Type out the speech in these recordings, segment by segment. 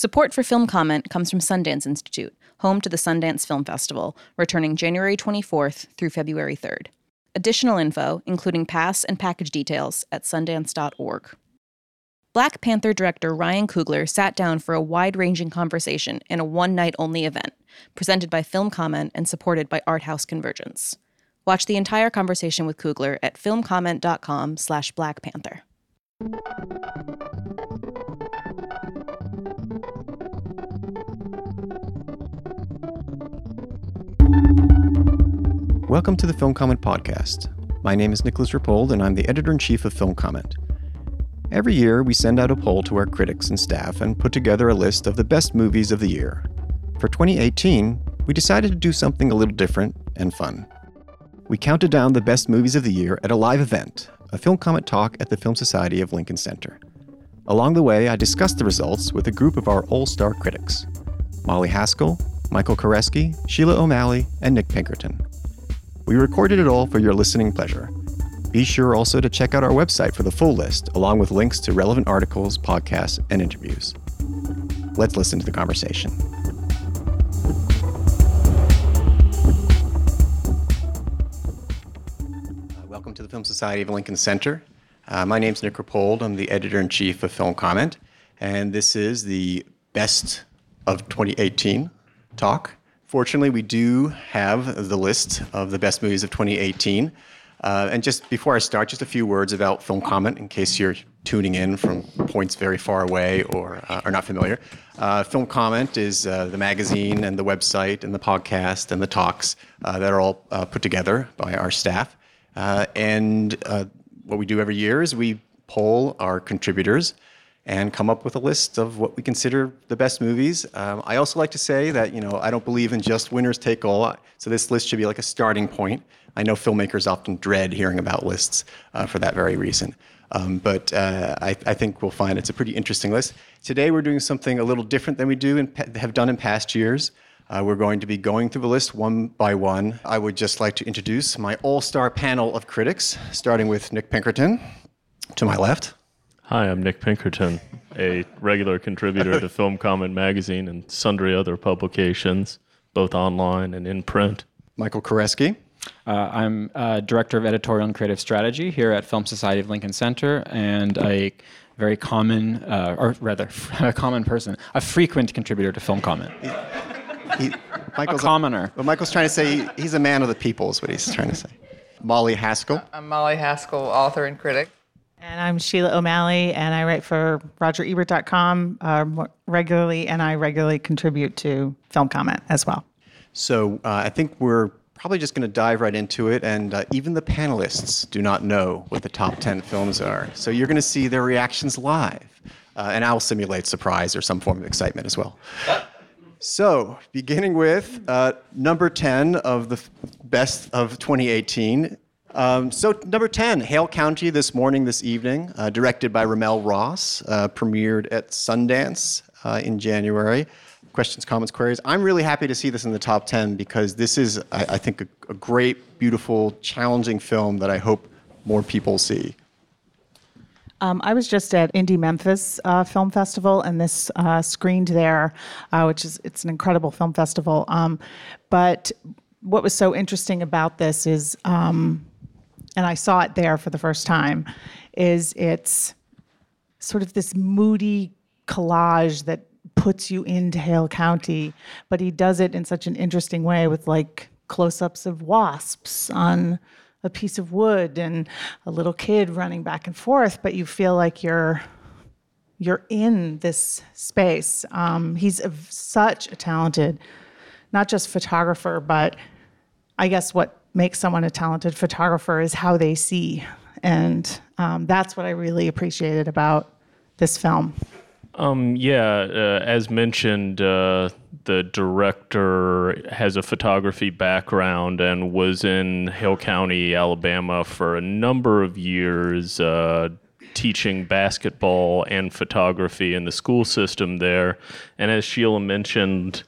Support for Film Comment comes from Sundance Institute, home to the Sundance Film Festival, returning January 24th through February 3rd. Additional info, including pass and package details, at sundance.org. Black Panther director Ryan Coogler sat down for a wide ranging conversation in a one night only event, presented by Film Comment and supported by Art House Convergence. Watch the entire conversation with Coogler at filmcomment.com slash Black Welcome to the Film Comment Podcast. My name is Nicolas Rapold, and I'm the editor in chief of Film Comment. Every year, we send out a poll to our critics and staff and put together a list of the best movies of the year. For 2018, we decided to do something a little different and fun. We counted down the best movies of the year at a live event, a film comment talk at the Film Society of Lincoln Center. Along the way, I discussed the results with a group of our all star critics Molly Haskell, Michael Koresky, Sheila O'Malley, and Nick Pinkerton. We recorded it all for your listening pleasure. Be sure also to check out our website for the full list, along with links to relevant articles, podcasts, and interviews. Let's listen to the conversation. Uh, welcome to the Film Society of Lincoln Center. Uh, my name is Nick Rapold. I'm the editor in chief of Film Comment, and this is the best of 2018 talk. Fortunately, we do have the list of the best movies of 2018. Uh, and just before I start, just a few words about Film Comment in case you're tuning in from points very far away or uh, are not familiar. Uh, Film Comment is uh, the magazine and the website and the podcast and the talks uh, that are all uh, put together by our staff. and what we do every year is we poll our contributors and come up with a list of what we consider the best movies. Um, I also like to say that you know I don't believe in just winners take all, so this list should be like a starting point. I know filmmakers often dread hearing about lists uh, for that very reason. Um, but uh, I, I, think we'll find it's a pretty interesting list. Today we're doing something a little different than we do and have done in past years. Uh, we're going to be going through the list one by one. I would just like to introduce my all-star panel of critics, starting with Nick Pinkerton to my left. Hi, I'm Nick Pinkerton, a regular contributor to Film Comment magazine and sundry other publications, both online and in print. Michael Koresky. Uh, I'm uh, Director of Editorial and Creative Strategy here at Film Society of Lincoln Center and a very common, uh, or rather, a common person, a frequent contributor to Film Comment. He, he, Michael's a commoner. A, well, Michael's trying to say he, he's a man of the people, is what he's trying to say. Molly Haskell. I'm Molly Haskell, author and critic. And I'm Sheila O'Malley, and I write for RogerEbert.com uh, regularly, and I regularly contribute to Film Comment as well. So uh, I think we're probably just going to dive right into it, and uh, even the panelists do not know what the top 10 films are. So you're going to see their reactions live, uh, and I'll simulate surprise or some form of excitement as well. So, beginning with uh, number 10 of the f- best of 2018 um, so number 10, Hale County this morning, this evening, uh, directed by RaMell Ross, uh, premiered at Sundance uh, in January. Questions, comments, queries. I'm really happy to see this in the top 10 because this is, I, I think, a, a, great, beautiful, challenging film that I hope more people see. Um, I was just at Indie Memphis uh, Film Festival, and this uh, screened there, uh, which is it's an incredible film festival. Um, but what was so interesting about this is um, and I saw it there for the first time, is it's sort of this moody collage that puts you into Hale County, but he does it in such an interesting way with like close ups of wasps on a piece of wood and a little kid running back and forth, but you feel like you're you're in this space. Um, he's a, such a talented, not just photographer, but I guess what makes someone a talented photographer is how they see. And um, that's what I really appreciated about this film. Um, yeah, uh, as mentioned, uh, the director has a photography background and was in Hale County, Alabama for a number of years, uh, teaching basketball and photography in the school system there. And as Sheila mentioned,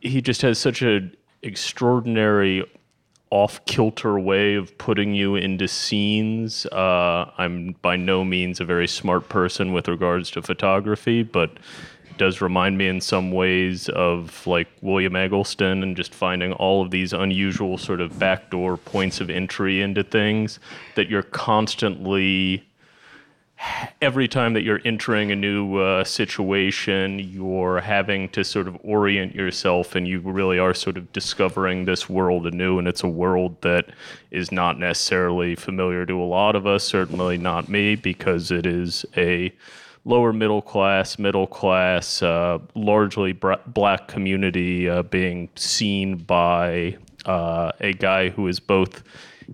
he just has such an extraordinary off kilter way of putting you into scenes. Uh, I'm by no means a very smart person with regards to photography, but does remind me in some ways of like William Eggleston and just finding all of these unusual sort of backdoor points of entry into things that you're constantly every time that you're entering a new uh, situation, you're having to sort of orient yourself, and you really are sort of discovering this world anew. And it's a world that is not necessarily familiar to a lot of us, certainly not me, because it is a lower middle class, middle class, uh, largely br- black community uh, being seen by uh, a guy who is both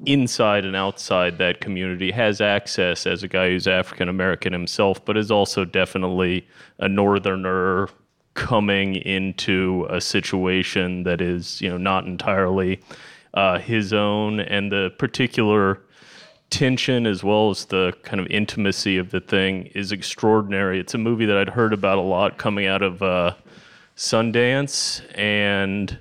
inside and outside that community, has access as a guy who's African American himself, but is also definitely a northerner coming into a situation that is, you know, not entirely uh, his own, and the particular tension as well as the kind of intimacy of the thing is extraordinary. It's a movie that I'd heard about a lot coming out of uh, Sundance, and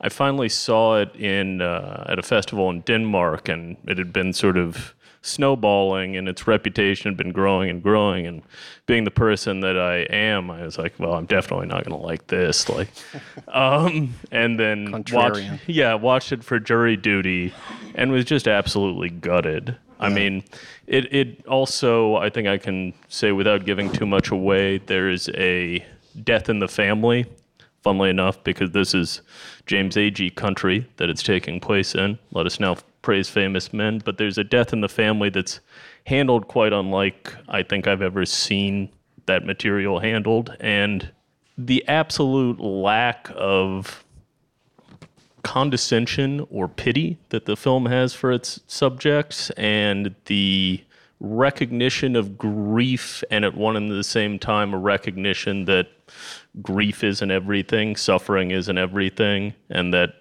I finally saw it in uh, at a festival in Denmark, and it had been sort of snowballing, and its reputation had been growing and growing. And being the person that I am, I was like, well, I'm definitely not going to like this. Like, um, and then watch, yeah, watched it for jury duty, and was just absolutely gutted. I mean, it it also I think I can say without giving too much away, there's a death in the family. Funnily enough, because this is James Agee country that it's taking place in. Let us now praise famous men. But there's a death in the family that's handled quite unlike I think I've ever seen that material handled. And the absolute lack of condescension or pity that the film has for its subjects and the recognition of grief and at one and the same time a recognition that grief isn't everything suffering isn't everything and that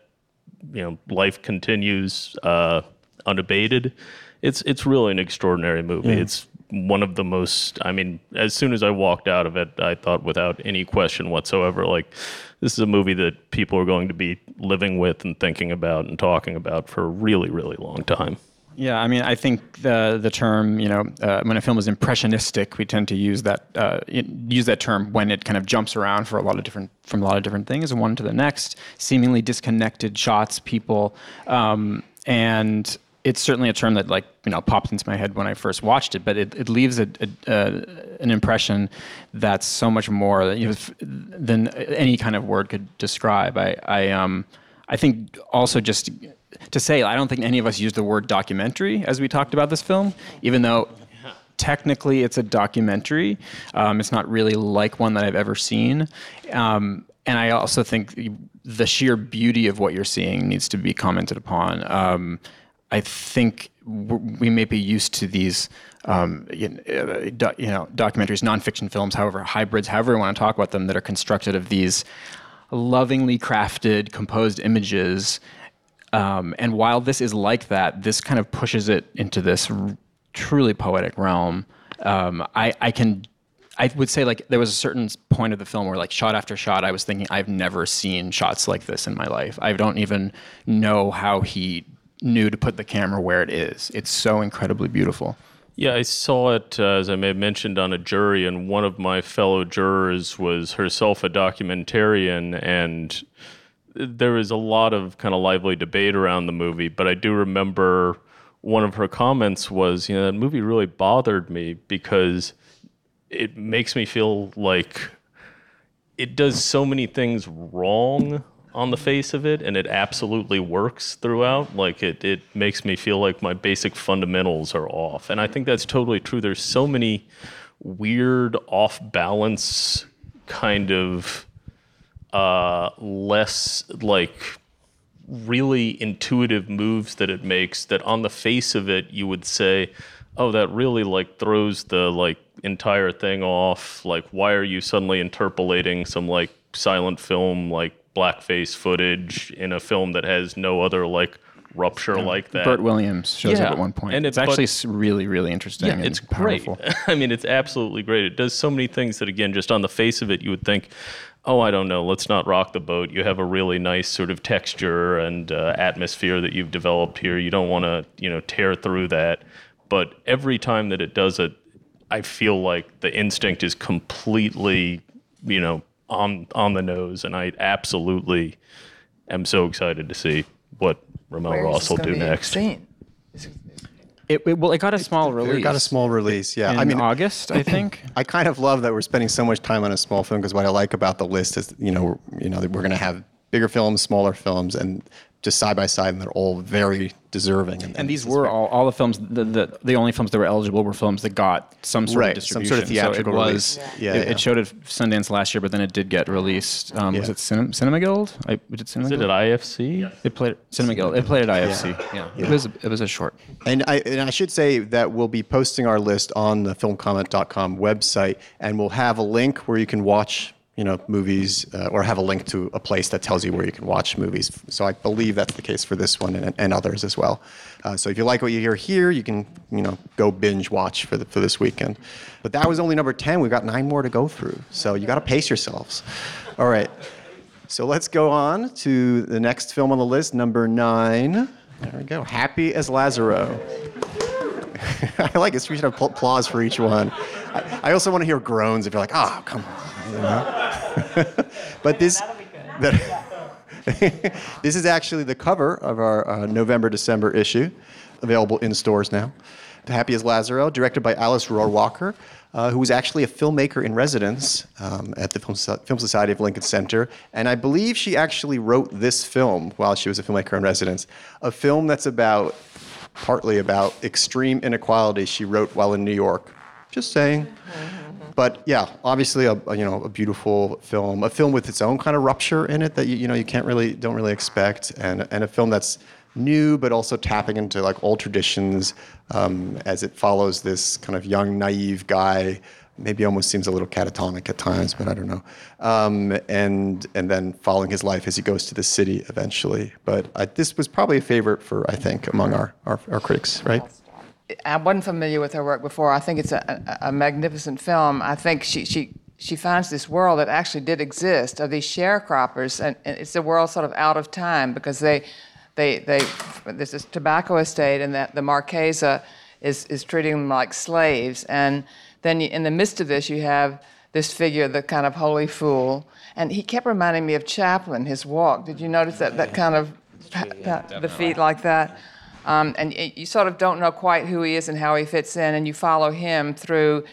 you know life continues uh, unabated. It's it's really an extraordinary movie. It's one of the most i mean as soon as i walked out of it i thought without any question whatsoever like this is a movie that people are going to be living with and thinking about and talking about for a really really long time Yeah, I mean, I think the the term, you know, uh, when a film is impressionistic, we tend to use that uh, use that term when it kind of jumps around for a lot of different from a lot of different things, one to the next, seemingly disconnected shots, people, um, and it's certainly a term that like you know popped into my head when I first watched it, but it, it leaves a, a, uh, an impression that's so much more you know, than any kind of word could describe. I I um I think also just to say, I don't think any of us use the word documentary as we talked about this film, even though technically it's a documentary. Um, it's not really like one that I've ever seen. Um, and I also think the sheer beauty of what you're seeing needs to be commented upon. Um, I think we may be used to these, um, uh, you know, documentaries, nonfiction films, however, hybrids, however you want to talk about them, that are constructed of these lovingly crafted, composed images. Um, and while this is like that, this kind of pushes it into this r- truly poetic realm. Um, I, I can, I would say like there was a certain point of the film where like shot after shot, I was thinking I've never seen shots like this in my life. I don't even know how he knew to put the camera where it is. It's so incredibly beautiful. Yeah, I saw it, uh, as I may have mentioned, on a jury, and one of my fellow jurors was herself a documentarian, and there was a lot of kind of lively debate around the movie. But I do remember one of her comments was, you know, that movie really bothered me because it makes me feel like it does so many things wrong on the face of it and it absolutely works throughout like it, it makes me feel like my basic fundamentals are off and i think that's totally true there's so many weird off balance kind of uh less like really intuitive moves that it makes that on the face of it you would say oh that really like throws the like entire thing off like why are you suddenly interpolating some like silent film like blackface footage in a film that has no other like rupture like that Bert Williams shows Yeah. up at one point. And it's it- but- actually s really, really interesting. yeah, and it's great. powerful. I mean, it's absolutely great. It does so many things that, again, just on the face of it, you would think, oh, I don't know, let's not rock the boat. You have a really nice sort of texture and uh, atmosphere that you've developed here. You don't want to, you know, tear through that. But every time that it does it, I feel like the instinct is completely you know, on on the nose, and I absolutely am so excited to see what RaMell Where Ross will do next. Seen? It, it- well, it got a small release. It got a small release, yeah. in I mean, August, I think. I kind of love that we're spending so much time on a small film because what I like about the list is, you know, you know, that we're going to have bigger films, smaller films, and just side by side, and they're all very deserving. And these were all, all the films. The, the the only films that were eligible were films that got some sort Right, of some sort of theatrical so it release. was. Yeah, it, yeah. it showed at Sundance last year, but then it did get released. Um, Was it Cinem- Cinema Guild? I, was it Cinema Is it Guild? at IFC? It played Cinema Guild. It played at IFC. Yeah, It was it was a short. And I, and I should say that we'll be posting our list on the filmcomment.com website, and we'll have a link where you can watch, you know, movies, uh, or have a link to a place that tells you where you can watch movies. So I believe that's the case for this one and, and others as well. Uh, so if you like what you hear here, you can, you know, go binge watch for the, for this weekend. But that was only number ten. We've got nine more to go through, so you got to pace yourselves. All right. So let's go on to the next film on the list, number nine. There we go. Happy as Lazzaro. I like it. We should have applause for each one. I, I also want to hear groans if you're like, oh, come on. you know? but this, this is actually the cover of our uh, November December issue, available in stores now. Happy as Lazzaro, directed by Alice Rohrwacher, uh, who was actually a filmmaker in residence um, at the Film, Soci- Film Society of Lincoln Center. And I believe she actually wrote this film while she was a filmmaker in residence, a film that's about partly about extreme inequality she wrote while in New York. Just saying. But yeah, obviously a, a, you know a beautiful film, a film with its own kind of rupture in it that you, you know you can't really don't really expect, and and a film that's new but also tapping into like old traditions um, as it follows this kind of young naive guy. Maybe almost seems a little catatonic at times, but I don't know. Um, and and then following his life as he goes to the city eventually. But I, this was probably a favorite for I think among our, our, our critics, right? I wasn't familiar with her work before. I think it's a, a, a magnificent film. I think she, she, she finds this world that actually did exist of these sharecroppers, and, and it's a world sort of out of time because they, they, they, there's this tobacco estate, and that the Marquesa is, is treating them like slaves. And then you, in the midst of this, you have this figure, the kind of holy fool, and he kept reminding me of Chaplin, his walk. Did you notice that, that kind of, pa- the feet like that? Um, and you sort of don't know quite who he is and how he fits in, and you follow him through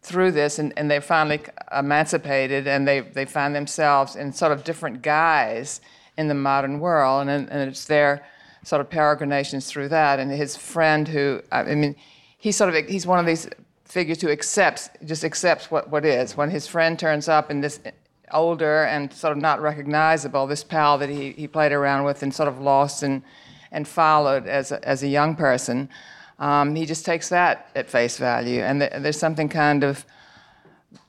through this, and, and they're finally emancipated, and they, they find themselves in sort of different guise in the modern world, and, and it's their sort of peregrinations through that. And his friend, who I mean, he's sort of he's one of these figures who accepts just accepts what, what is. When his friend turns up in this older and sort of not recognizable, this pal that he, he played around with and sort of lost and and followed as a, as a young person, um, he just takes that at face value. And th- there's something kind of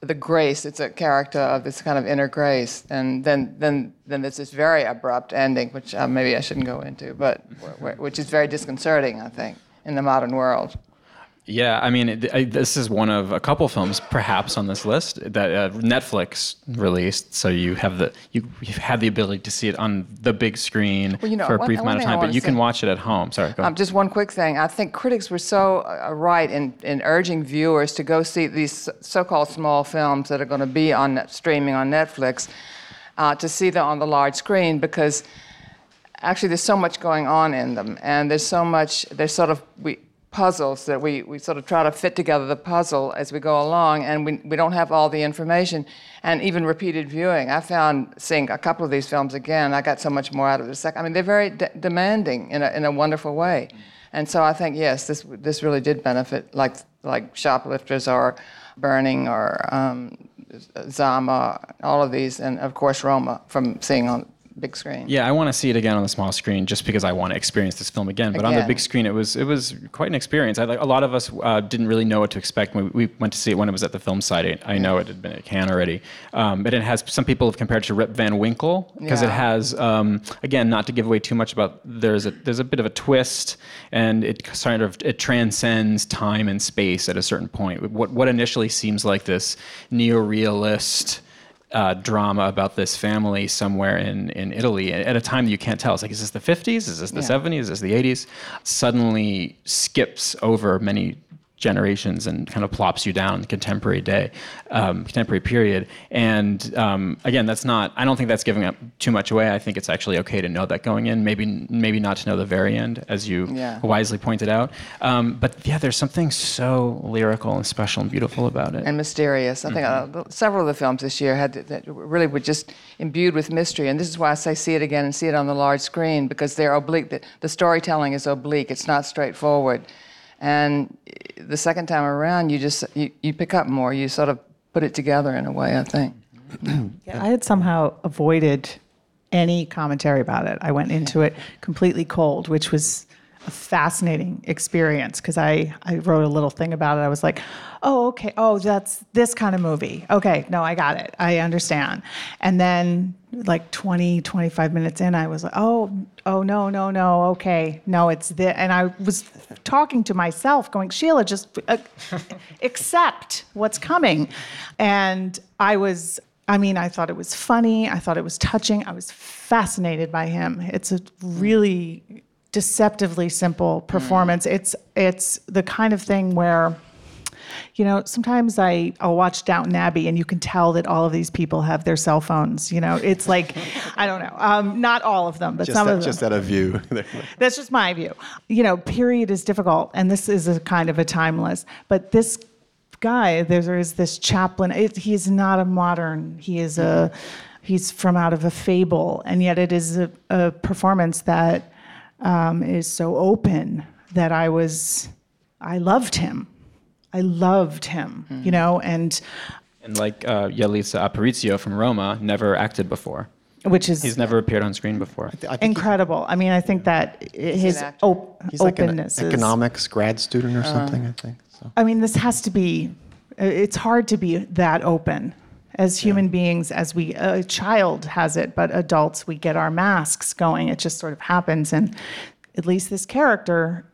the grace. It's a character of this kind of inner grace, and then then then there's this very abrupt ending, which uh, maybe I shouldn't go into, but wh- wh- which is very disconcerting, I think, in the modern world. Yeah, I mean, it, I, this is one of a couple films, perhaps on this list that uh, Netflix released. So you have the you you've had the ability to see it on the big screen Well, you know, for a brief one amount of time, but you can watch it at home. Sorry, go Um, just one quick thing. I think critics were so uh, right in, in urging viewers to go see these so-called small films that are going to be on streaming on Netflix, uh, to see them on the large screen because actually there's so much going on in them, and there's so much. There's sort of we puzzles that we, we sort of try to fit together the puzzle as we go along, and we, we don't have all the information. And even repeated viewing, I found seeing a couple of these films again, I got so much more out of the second. I mean, they're very de- demanding in a, in a wonderful way. And so I think, yes, this, this really did benefit, like, like Shoplifters or Burning or um, Zama, all of these, and of course Roma from seeing on big screen. Yeah, I want to see it again on the small screen just because I want to experience this film again. But on the big screen, it was it was quite an experience. I, like, a lot of us uh, didn't really know what to expect when we, we went to see it when it was at the film site. I know it had been at Cannes already, um, but it has some people have compared it to Rip Van Winkle because it has um, again not to give away too much about there's a there's a bit of a twist and it sort of it transcends time and space at a certain point. What what initially seems like this neo-realist uh, drama about this family somewhere in, in Italy at a time that you can't tell. It's like, is this the 50s? Is this the Yeah. 70s? Is this the 80s? Suddenly skips over many generations and kind of plops you down contemporary day, um, contemporary period. And um, again, that's not. I don't think that's giving up too much away. I think it's actually okay to know that going in. Maybe maybe not to know the very end, as you Yeah. wisely pointed out. Um, but yeah, there's something so lyrical and special and beautiful about it. and mysterious. I think uh, several of the films this year had that really were just imbued with mystery, and this is why I say see it again and see it on the large screen because they're oblique. The, the storytelling is oblique; it's not straightforward. And the second time around, you just you, you pick up more. You sort of put it together in a way. I think. yeah, I had somehow avoided any commentary about it. I went into it completely cold, which was a fascinating experience because I, I wrote a little thing about it. I was like, oh, okay. Oh, that's this kind of movie. Okay. No, I got it. I understand. And then, like 20, 25 minutes in, I was like, oh, oh, no, no, no. Okay. No, it's this. And I was talking to myself, going, Sheila, just uh, accept what's coming. And I was I mean, I thought it was funny. I thought it was touching. I was fascinated by him. It's a really deceptively simple performance. It's it's the kind of thing where you know, sometimes I, I'll watch Downton Abbey and you can tell that all of these people have their cell phones. You know, it's like, I don't know, um, not all of them, but Just, some that, of them. just out of view. That's just my view. You know, period is difficult, and this is a kind of a timeless. But this guy, there is this Chaplin. It, he's not a modern. He is a. He's from out of a fable, and yet it is a, a performance that um, is so open that I was. I loved him. I loved him. You know, and and like uh, Yalitza Aparicio from Roma, never acted before. which is He's never appeared on screen before. I think incredible. I mean, I think that his actor. op- he's like an openness is. economics grad student or something, I think. So. I mean, this has to be, uh, it's hard to be that open. As human beings, as we, a child has it, but adults, we get our masks going. It just sort of happens. And at least this character, uh,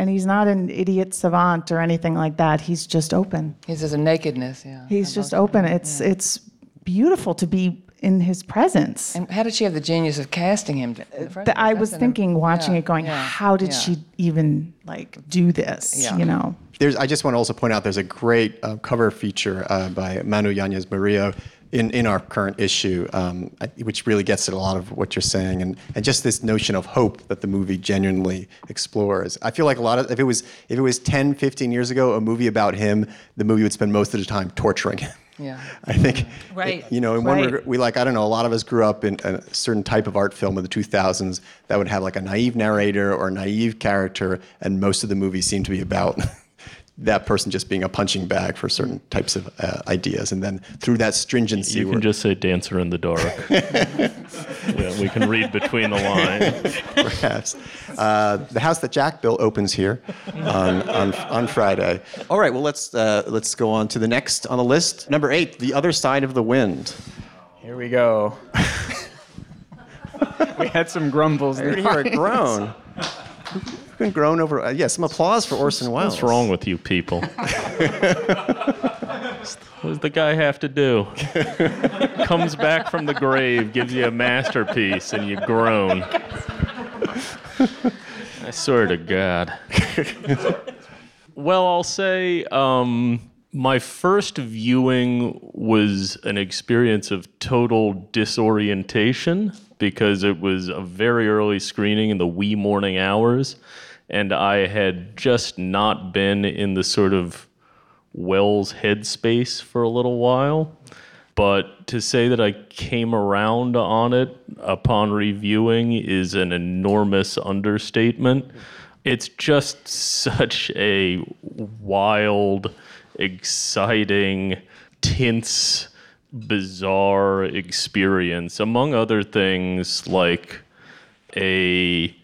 and he's not an idiot savant or anything like that, he's just open. He's just a nakedness. Yeah. He's just open. It's, it's beautiful to be in his presence. And how did she have the genius of casting him? in the I place? was That's an- thinking, watching yeah, it, going, yeah, how did yeah. she even like do this? Yeah. You know? There's, I just want to also point out there's a great uh, cover feature uh, by Manu Yanez Murillo in, in our current issue, um, which really gets at a lot of what you're saying, and, and just this notion of hope that the movie genuinely explores. I feel like a lot of if it was if it was 10, 15 years ago, a movie about him, the movie would spend most of the time torturing him. Yeah. I think, Right. you know, in one Right. regard, we like, I don't know, a lot of us grew up in a certain type of art film of the 2000s that would have like a naive narrator or a naive character, and most of the movies seem to be about that person just being a punching bag for certain types of uh, ideas. And then through that stringency, You we're- can just say dancer in the dark. yeah, we can read between the lines. perhaps. Uh, the house that Jack built opens here on, on, on Friday. All right, well, let's, uh, let's go on to the next on the list. Number eight, The Other Side of the Wind. Here we go. we had some grumbles. I already hear a groan. Who's been groan over? Uh, yeah, some applause for Orson Welles. What's wrong with you people? what does the guy have to do? Comes back from the grave, gives you a masterpiece, and you groan. I swear to God. well, I'll say um, my first viewing was an experience of total disorientation because it was a very early screening in the wee morning hours, and I had just not been in the sort of Welles headspace for a little while. But to say that I came around on it upon reviewing is an enormous understatement. It's just such a wild, exciting, tense, bizarre experience. Among other things, like a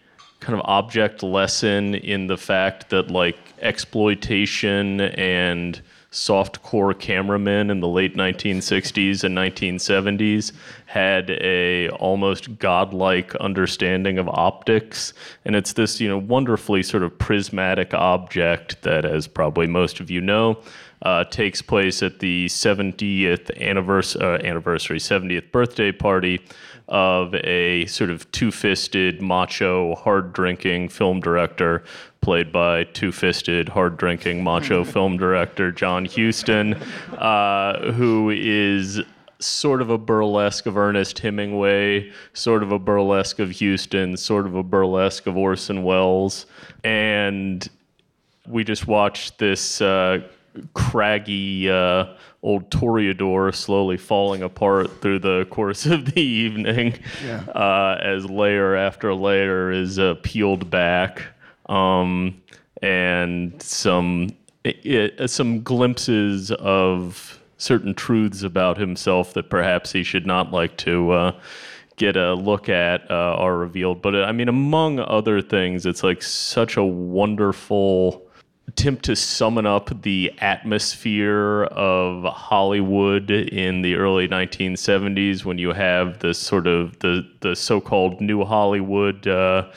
kind of object lesson in the fact that like exploitation and softcore cameramen in the late 1960s and 1970s had a almost godlike understanding of optics. And it's this you know wonderfully sort of prismatic object that as probably most of you know uh, takes place at the 70th anniversary, uh, anniversary 70th birthday party of a sort of two-fisted macho hard drinking film director played by two-fisted, hard-drinking macho film director John Huston, uh, who is sort of a burlesque of Ernest Hemingway, sort of a burlesque of Huston, sort of a burlesque of Orson Welles, and we just watched this uh, craggy uh, old Toreador slowly falling apart through the course of the evening uh, as layer after layer is uh, peeled back. Um, and some i some glimpses of certain truths about himself that perhaps he should not like to uh, get a look at uh, are revealed. But uh, I mean, among other things, it's like such a wonderful attempt to summon up the atmosphere of Hollywood in the early 1970s when you have the sort of the the so-called new Hollywood uh,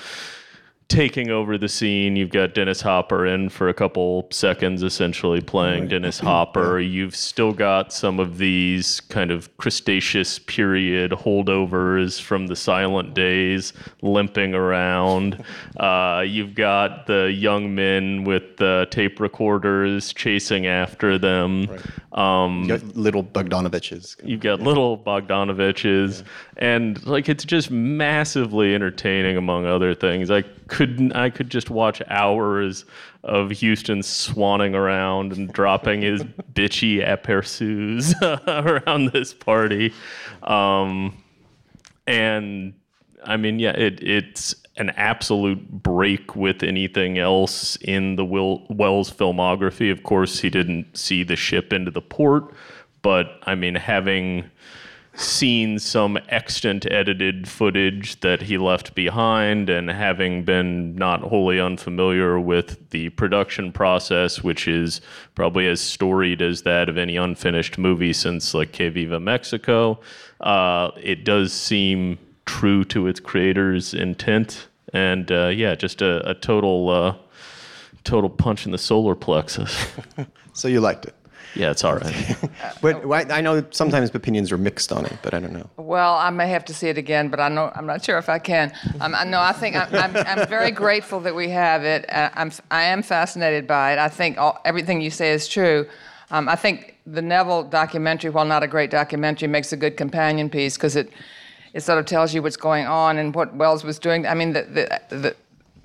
taking over the scene. You've got Dennis Hopper in for a couple seconds, essentially playing Dennis Hopper. You've still got some of these kind of Cretaceous period holdovers from the silent days limping around. Uh, you've got the young men with the tape recorders chasing after them. Um, You got little Bogdanoviches. You've got little Bogdanoviches, and like it's just massively entertaining, among other things. I couldn't, I could just watch hours of Huston swanning around and dropping his bitchy aperçus around this party, um, and I mean, yeah, it, it's an absolute break with anything else in the Will, Welles filmography. Of course, he didn't see the ship into the port, but I mean, having seen some extant edited footage that he left behind and having been not wholly unfamiliar with the production process, which is probably as storied as that of any unfinished movie since like Que Viva Mexico, uh, it does seem true to its creator's intent. And uh, yeah, just a, a total, uh, total punch in the solar plexus. So you liked it. yeah, it's all right. But why- I know sometimes opinions are mixed on it, but I don't know. Well, I may have to see it again, but I know I'm not sure if I can. Um, I know I think I'm, I'm, I'm very grateful that we have it. Uh, I'm I am fascinated by it. I think all, everything you say is true. Um, I think the Neville documentary, while not a great documentary, makes a good companion piece because it it sort of tells you what's going on and what Welles was doing. I mean, the the, the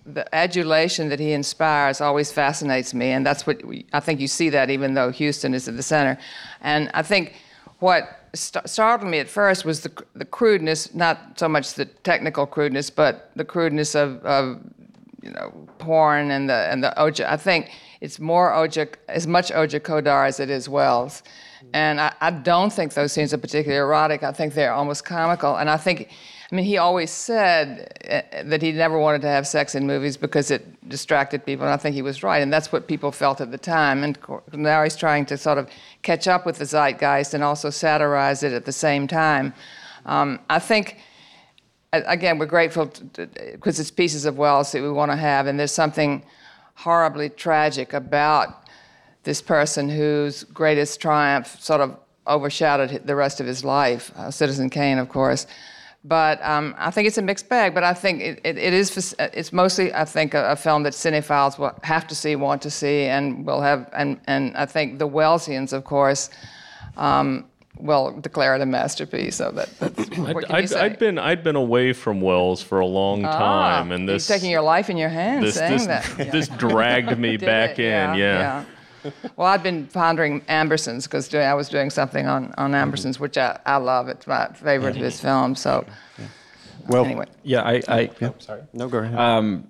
the adulation that he inspires always fascinates me, and that's what we, I think you see that even though Huston is at the center. And I think what st- startled me at first was the, the crudeness, not so much the technical crudeness, but the crudeness of, of you know porn and the and the Oja. I think it's more Oja, as much Oja Kodar as it is Welles. And I, I don't think those scenes are particularly erotic. I think they're almost comical. And I think, I mean, he always said uh, that he never wanted to have sex in movies because it distracted people. And I think he was right. And that's what people felt at the time. And now he's trying to sort of catch up with the zeitgeist and also satirize it at the same time. Um, I think again, we're grateful because it's pieces of Welles that we want to have, and there's something horribly tragic about this person whose greatest triumph sort of overshadowed the rest of his life, uh, Citizen Kane, of course. But um, I think it's a mixed bag. But I think it, it, it is. fac- It's mostly, I think, a, a film that cinephiles will have to see, want to see, and will have. And and I think the Wellesians, of course, um, will declare it a masterpiece. So that, that's what can you I'd, say? I'd been I'd been away from Welles for a long time, and this You're taking your life in your hands, this saying this, that. Yeah. this dragged me back it? in. Yeah. yeah. Well, I've been pondering Ambersons because I was doing something on, on Ambersons, which I, I love. It's my favorite of his films. So, Well, anyway. Yeah, I. I oh, sorry. no, go ahead. Um, d-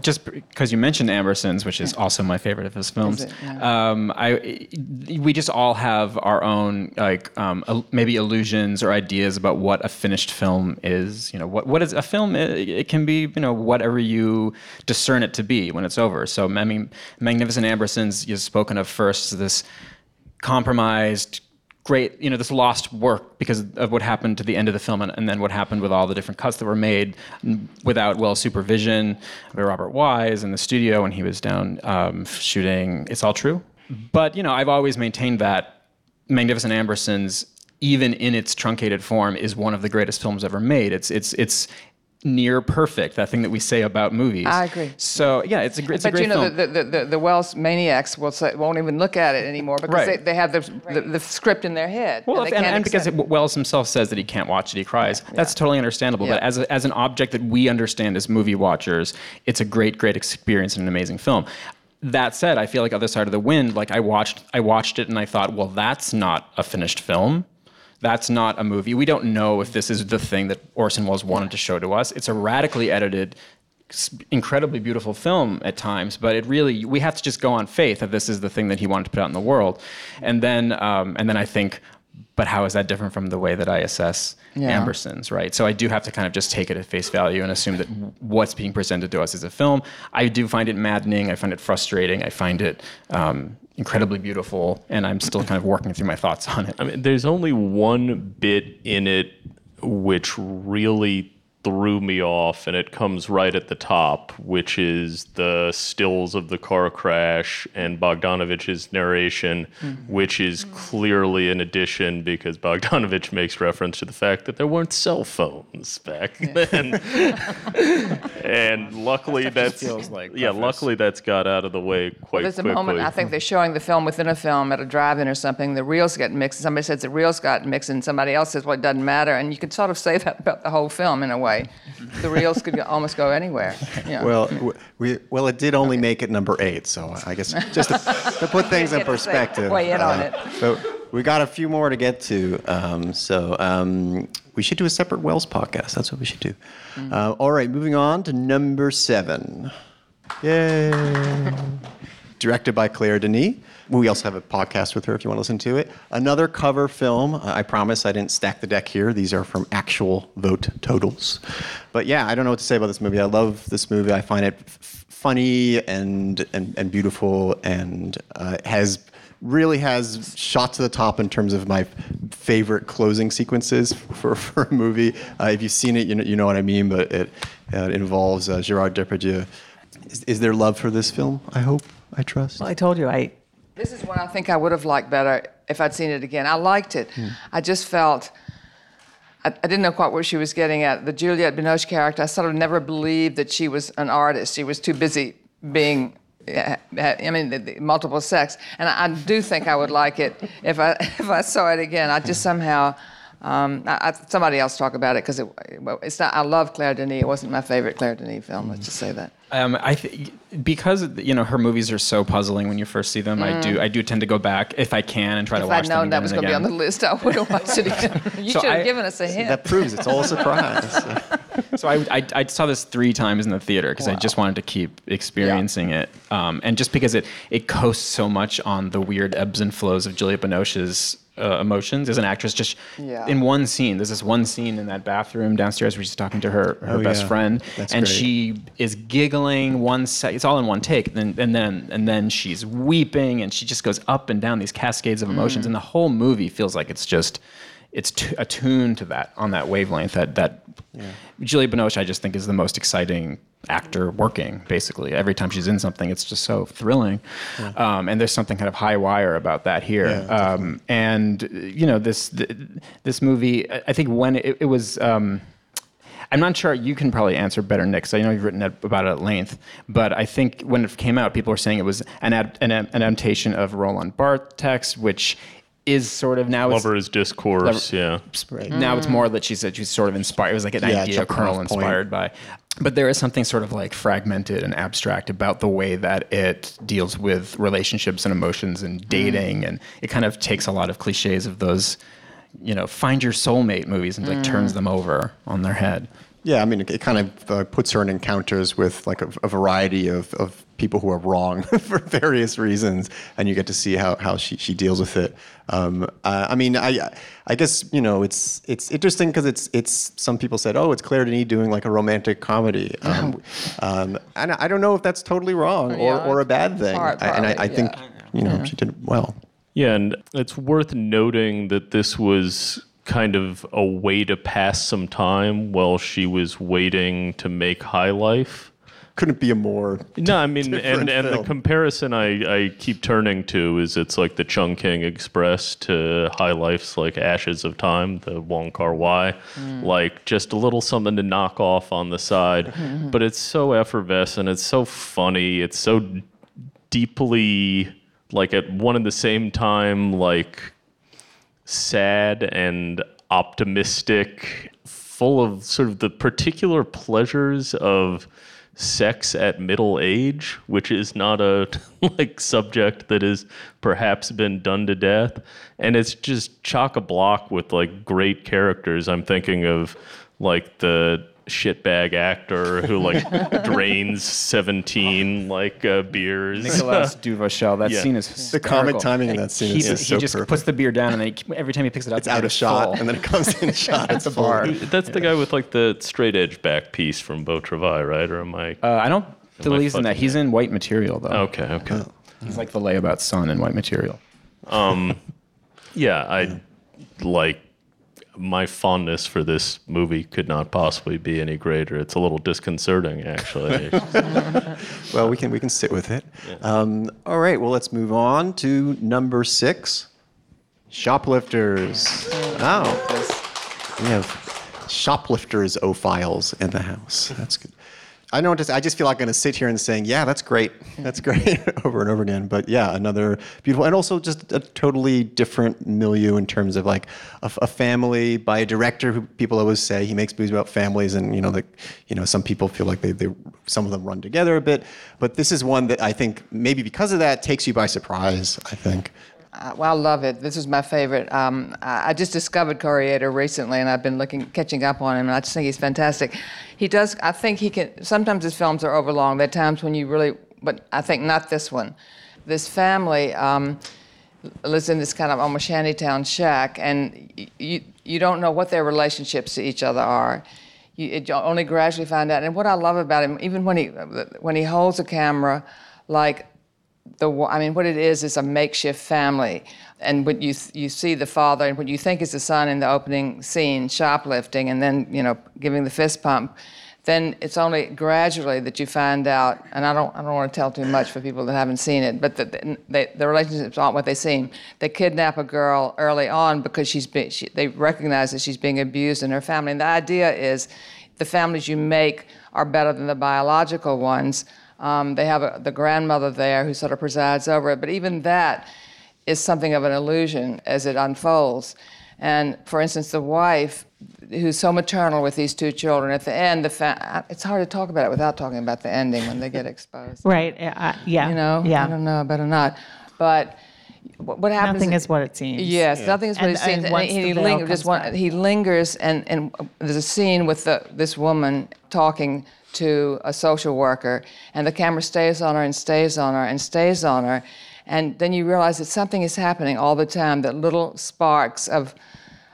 just because you mentioned Ambersons, which is also my favorite of his films. Yeah. um, I we just all have our own like um, maybe illusions or ideas about what a finished film is. You know, what what is a film? It, it can be you know whatever you discern it to be when it's over. So I mean, Magnificent Ambersons you've spoken of first this compromised great, you know, this lost work because of what happened to the end of the film and, and then what happened with all the different cuts that were made without Welles supervision by Robert Wise in the studio when he was down um, shooting It's All True. But, you know, I've always maintained that Magnificent Ambersons, even in its truncated form, is one of the greatest films ever made. It's, it's, it's, near perfect. That thing that we say about movies. I agree. So yeah, it's a, gr- it's a But you know, film. the, the, the, the Welles maniacs will say, won't even look at it anymore because Right. they, they have the, the, the script in their head. Well, and, if- and, and because it, Welles himself says that he can't watch it, he cries. That's totally understandable. But as, a, as an object that we understand as movie watchers, it's a great, great experience and an amazing film. That said, I feel like Other Side of the Wind, like I watched, I watched it and I thought, well, that's not a finished film. That's not a movie. We don't know if this is the thing that Orson Welles wanted to show to us. It's a radically edited, incredibly beautiful film at times, but it really we have to just go on faith that this is the thing that he wanted to put out in the world, and then um, and then I think, but how is that different from the way that I assess Yeah. Ambersons, right? So I do have to kind of just take it at face value and assume that what's being presented to us is a film. I do find it maddening. I find it frustrating. I find it. Um, incredibly beautiful and i'm still kind of working through my thoughts on it I mean, there's only one bit in it which really threw me off, and it comes right at the top, which is the stills of the car crash and Bogdanovich's narration, mm-hmm. which is mm-hmm. clearly an addition because Bogdanovich makes reference to the fact that there weren't cell phones back then. and luckily that's feels like yeah, preface. luckily that's got out of the way quite There's a moment, I think they're showing the film within a film at a drive-in or something. The reels get mixed. Somebody says the reels got mixed, and somebody else says, well, it doesn't matter. And you could sort of say that about the whole film in a way. The reels could almost go anywhere. Yeah. Well, we, well, it did only make it number eight, so I guess just to, to put things in Get to say, perspective. weigh in on uh, it. But we got a few more to get to, um, so um, we should do a separate Welles podcast. That's what we should do. Mm. Uh, all right, moving on to number seven. Yay! Directed by Claire Denis. We also have a podcast with her if you want to listen to it. Another cover film. Uh, I promise I didn't stack the deck here. These are from actual vote totals. But yeah, I don't know what to say about this movie. I love this movie. I find it f- funny and, and, and beautiful and uh, has really has shot to the top in terms of my favorite closing sequences for, for a movie. Uh, if you've seen it, you know, you know what I mean, but it, uh, it involves uh, Gerard Depardieu. Is, is there love for this film? I hope. I trust. Well, I told you I This is one I think I would have liked better if I'd seen it again. I liked it. I just felt I, I didn't know quite what she was getting at. The Juliette Binoche character, I sort of never believed that she was an artist. She was too busy being. eh, I mean, the, the multiple sex, and I, I do think I would like it if I if I saw it again. I just somehow, um, I, I, somebody else talk about it because it, well, it's not. I love Claire Denis. It wasn't my favorite Claire Denis film. Let's just say that. Um, I th- because you know her movies are so puzzling when you first see them. I do I do tend to go back if I can and try to If watch I'd known them that was going to be on the list, I would have watched it again. You So should have given us a hint. That proves it's all a surprise. So I, I, I saw this three times in the theater because I just wanted to keep experiencing it, um, and just because it it coasts so much on the weird ebbs and flows of Juliette Binoche's uh, emotions as an actress. Just Yeah. in one scene, there's this one scene in that bathroom downstairs where she's talking to her her Oh, best yeah. friend, That's and great. she is giggling one sec. It's all in one take, and, and then and then she's weeping, and she just goes up and down these cascades of emotions, and the whole movie feels like it's just it's t- attuned to that on that wavelength that that Julia Binoche I just think is the most exciting actor working basically every time she's in something it's just so thrilling um, and there's something kind of high wire about that here Yeah, um, and you know this th- this movie I think when it, it was um, I'm not sure. You can probably answer better, Nick. 'cause I know you've written about it at length. But I think when it came out, people were saying it was an, ad, an, an adaptation of Roland Barthes text, which is sort of now it's- Lover's discourse, yeah. Right. now it's more that she said she's sort of inspired. It was like an Yeah, idea jumping kernel inspired by. But there is something sort of like fragmented and abstract about the way that it deals with relationships and emotions and mm. dating, and it kind of takes a lot of cliches of those, you know, find your soulmate movies and like turns mm. them over on their head. Yeah, I mean, it, it kind of uh, puts her in encounters with like a, a variety of, of people who are wrong for various reasons, and you get to see how, how she, she deals with it. Um, uh, I mean, I I guess you know it's it's interesting because it's it's some people said, oh, it's Claire Denis doing like a romantic comedy, um, um, and I don't know if that's totally wrong or, Yeah, or a bad thing. part- I- and I, I partly, think you know she did well. Yeah, and it's worth noting that this was kind of a way to pass some time while she was waiting to make High Life. couldn't be a more No, I mean, and, different and the comparison I, I keep turning to is it's like the Chungking Express to High Life's like Ashes of Time, the Wong Kar Wai, mm. like just a little something to knock off on the side, mm-hmm. but it's so effervescent, it's so funny, it's so deeply like at one and the same time like sad and optimistic, full of sort of the particular pleasures of sex at middle age, which is not a like subject that has perhaps been done to death. And it's just chock a block with like great characters. I'm thinking of like the shitbag actor who like drains 17 like uh, beers. Nicolas Duvauchelle. That Yeah. scene is The comic timing in that scene he, is just he so just perfect. puts the beer down, and then he, every time he picks it up, it's out of shot, and then it comes in shot at the bar. That's the guy with like the straight edge back piece from Beau Travail, right? Or am I? Uh, I don't believe he's in that. fucking He's in White Material though. okay, okay. He's like the layabout son in White Material. Yeah, I like my fondness for this movie could not possibly be any greater. It's a little disconcerting, actually. Well, we can we can sit with it. Um, all right. Well, let's move on to number six. Shoplifters. Oh, we have shoplifters ophiles in the house. That's good. I don't just I just feel like I'm going to sit here and saying, yeah, that's great, that's great, over and over again. But yeah, another beautiful, and also just a totally different milieu in terms of like a, a family by a director who people always say he makes movies about families, and you know, like you know, some people feel like they, they some of them run together a bit, but this is one that I think maybe because of that takes you by surprise. I think. Uh, well, I love it. This is my favorite. Um, I just discovered Koreeda recently, and I've been looking, catching up on him, and I just think he's fantastic. He does. I think he can. Sometimes his films are overlong. There are times when you really, but I think not this one. This family um, lives in this kind of almost shantytown shack, and you you don't know what their relationships to each other are. You it, you only gradually find out. And what I love about him, even when he when he holds a camera, like the I mean, what it is is a makeshift family, and when you you see the father and what you think is the son in the opening scene shoplifting, and then you know giving the fist pump, then it's only gradually that you find out. And I don't I don't want to tell too much for people that haven't seen it, but the the relationships aren't what they seem. They kidnap a girl early on because she's been, she, they recognize that she's being abused in her family, and the idea is the families you make are better than the biological ones. Um, they have a, the grandmother there who sort of presides over it, but even that is something of an illusion as it unfolds. And for instance, the wife, who's so maternal with these two children, at the end, the fa- it's hard to talk about it without talking about the ending when they get exposed. Right. Uh, yeah. You know, Yeah. I don't know, better not. But what what happens? Nothing is what it seems. Yes, nothing is what And- it seems. and And, once he, the veil lingers, comes one, he lingers, and, and there's a scene with the, this woman talking to a social worker, and the camera stays on her and stays on her and stays on her, and then you realize that something is happening all the time. That little sparks of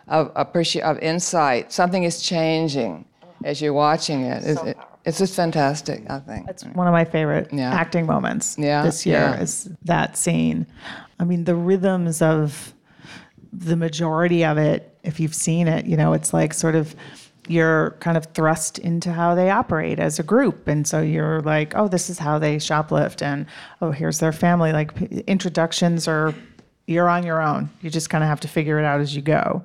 of appreci- of insight, something is changing as you're watching it. It's, it- it's just fantastic. I think. It's one of my favorite Yeah. acting moments Yeah, this year yeah. is that scene. I mean, the rhythms of the majority of it, if you've seen it, you know, it's like sort of you're kind of thrust into how they operate as a group. And so you're like, oh, this is how they shoplift. And oh, here's their family. Like p- introductions are, you're on your own. You just kind of have to figure it out as you go.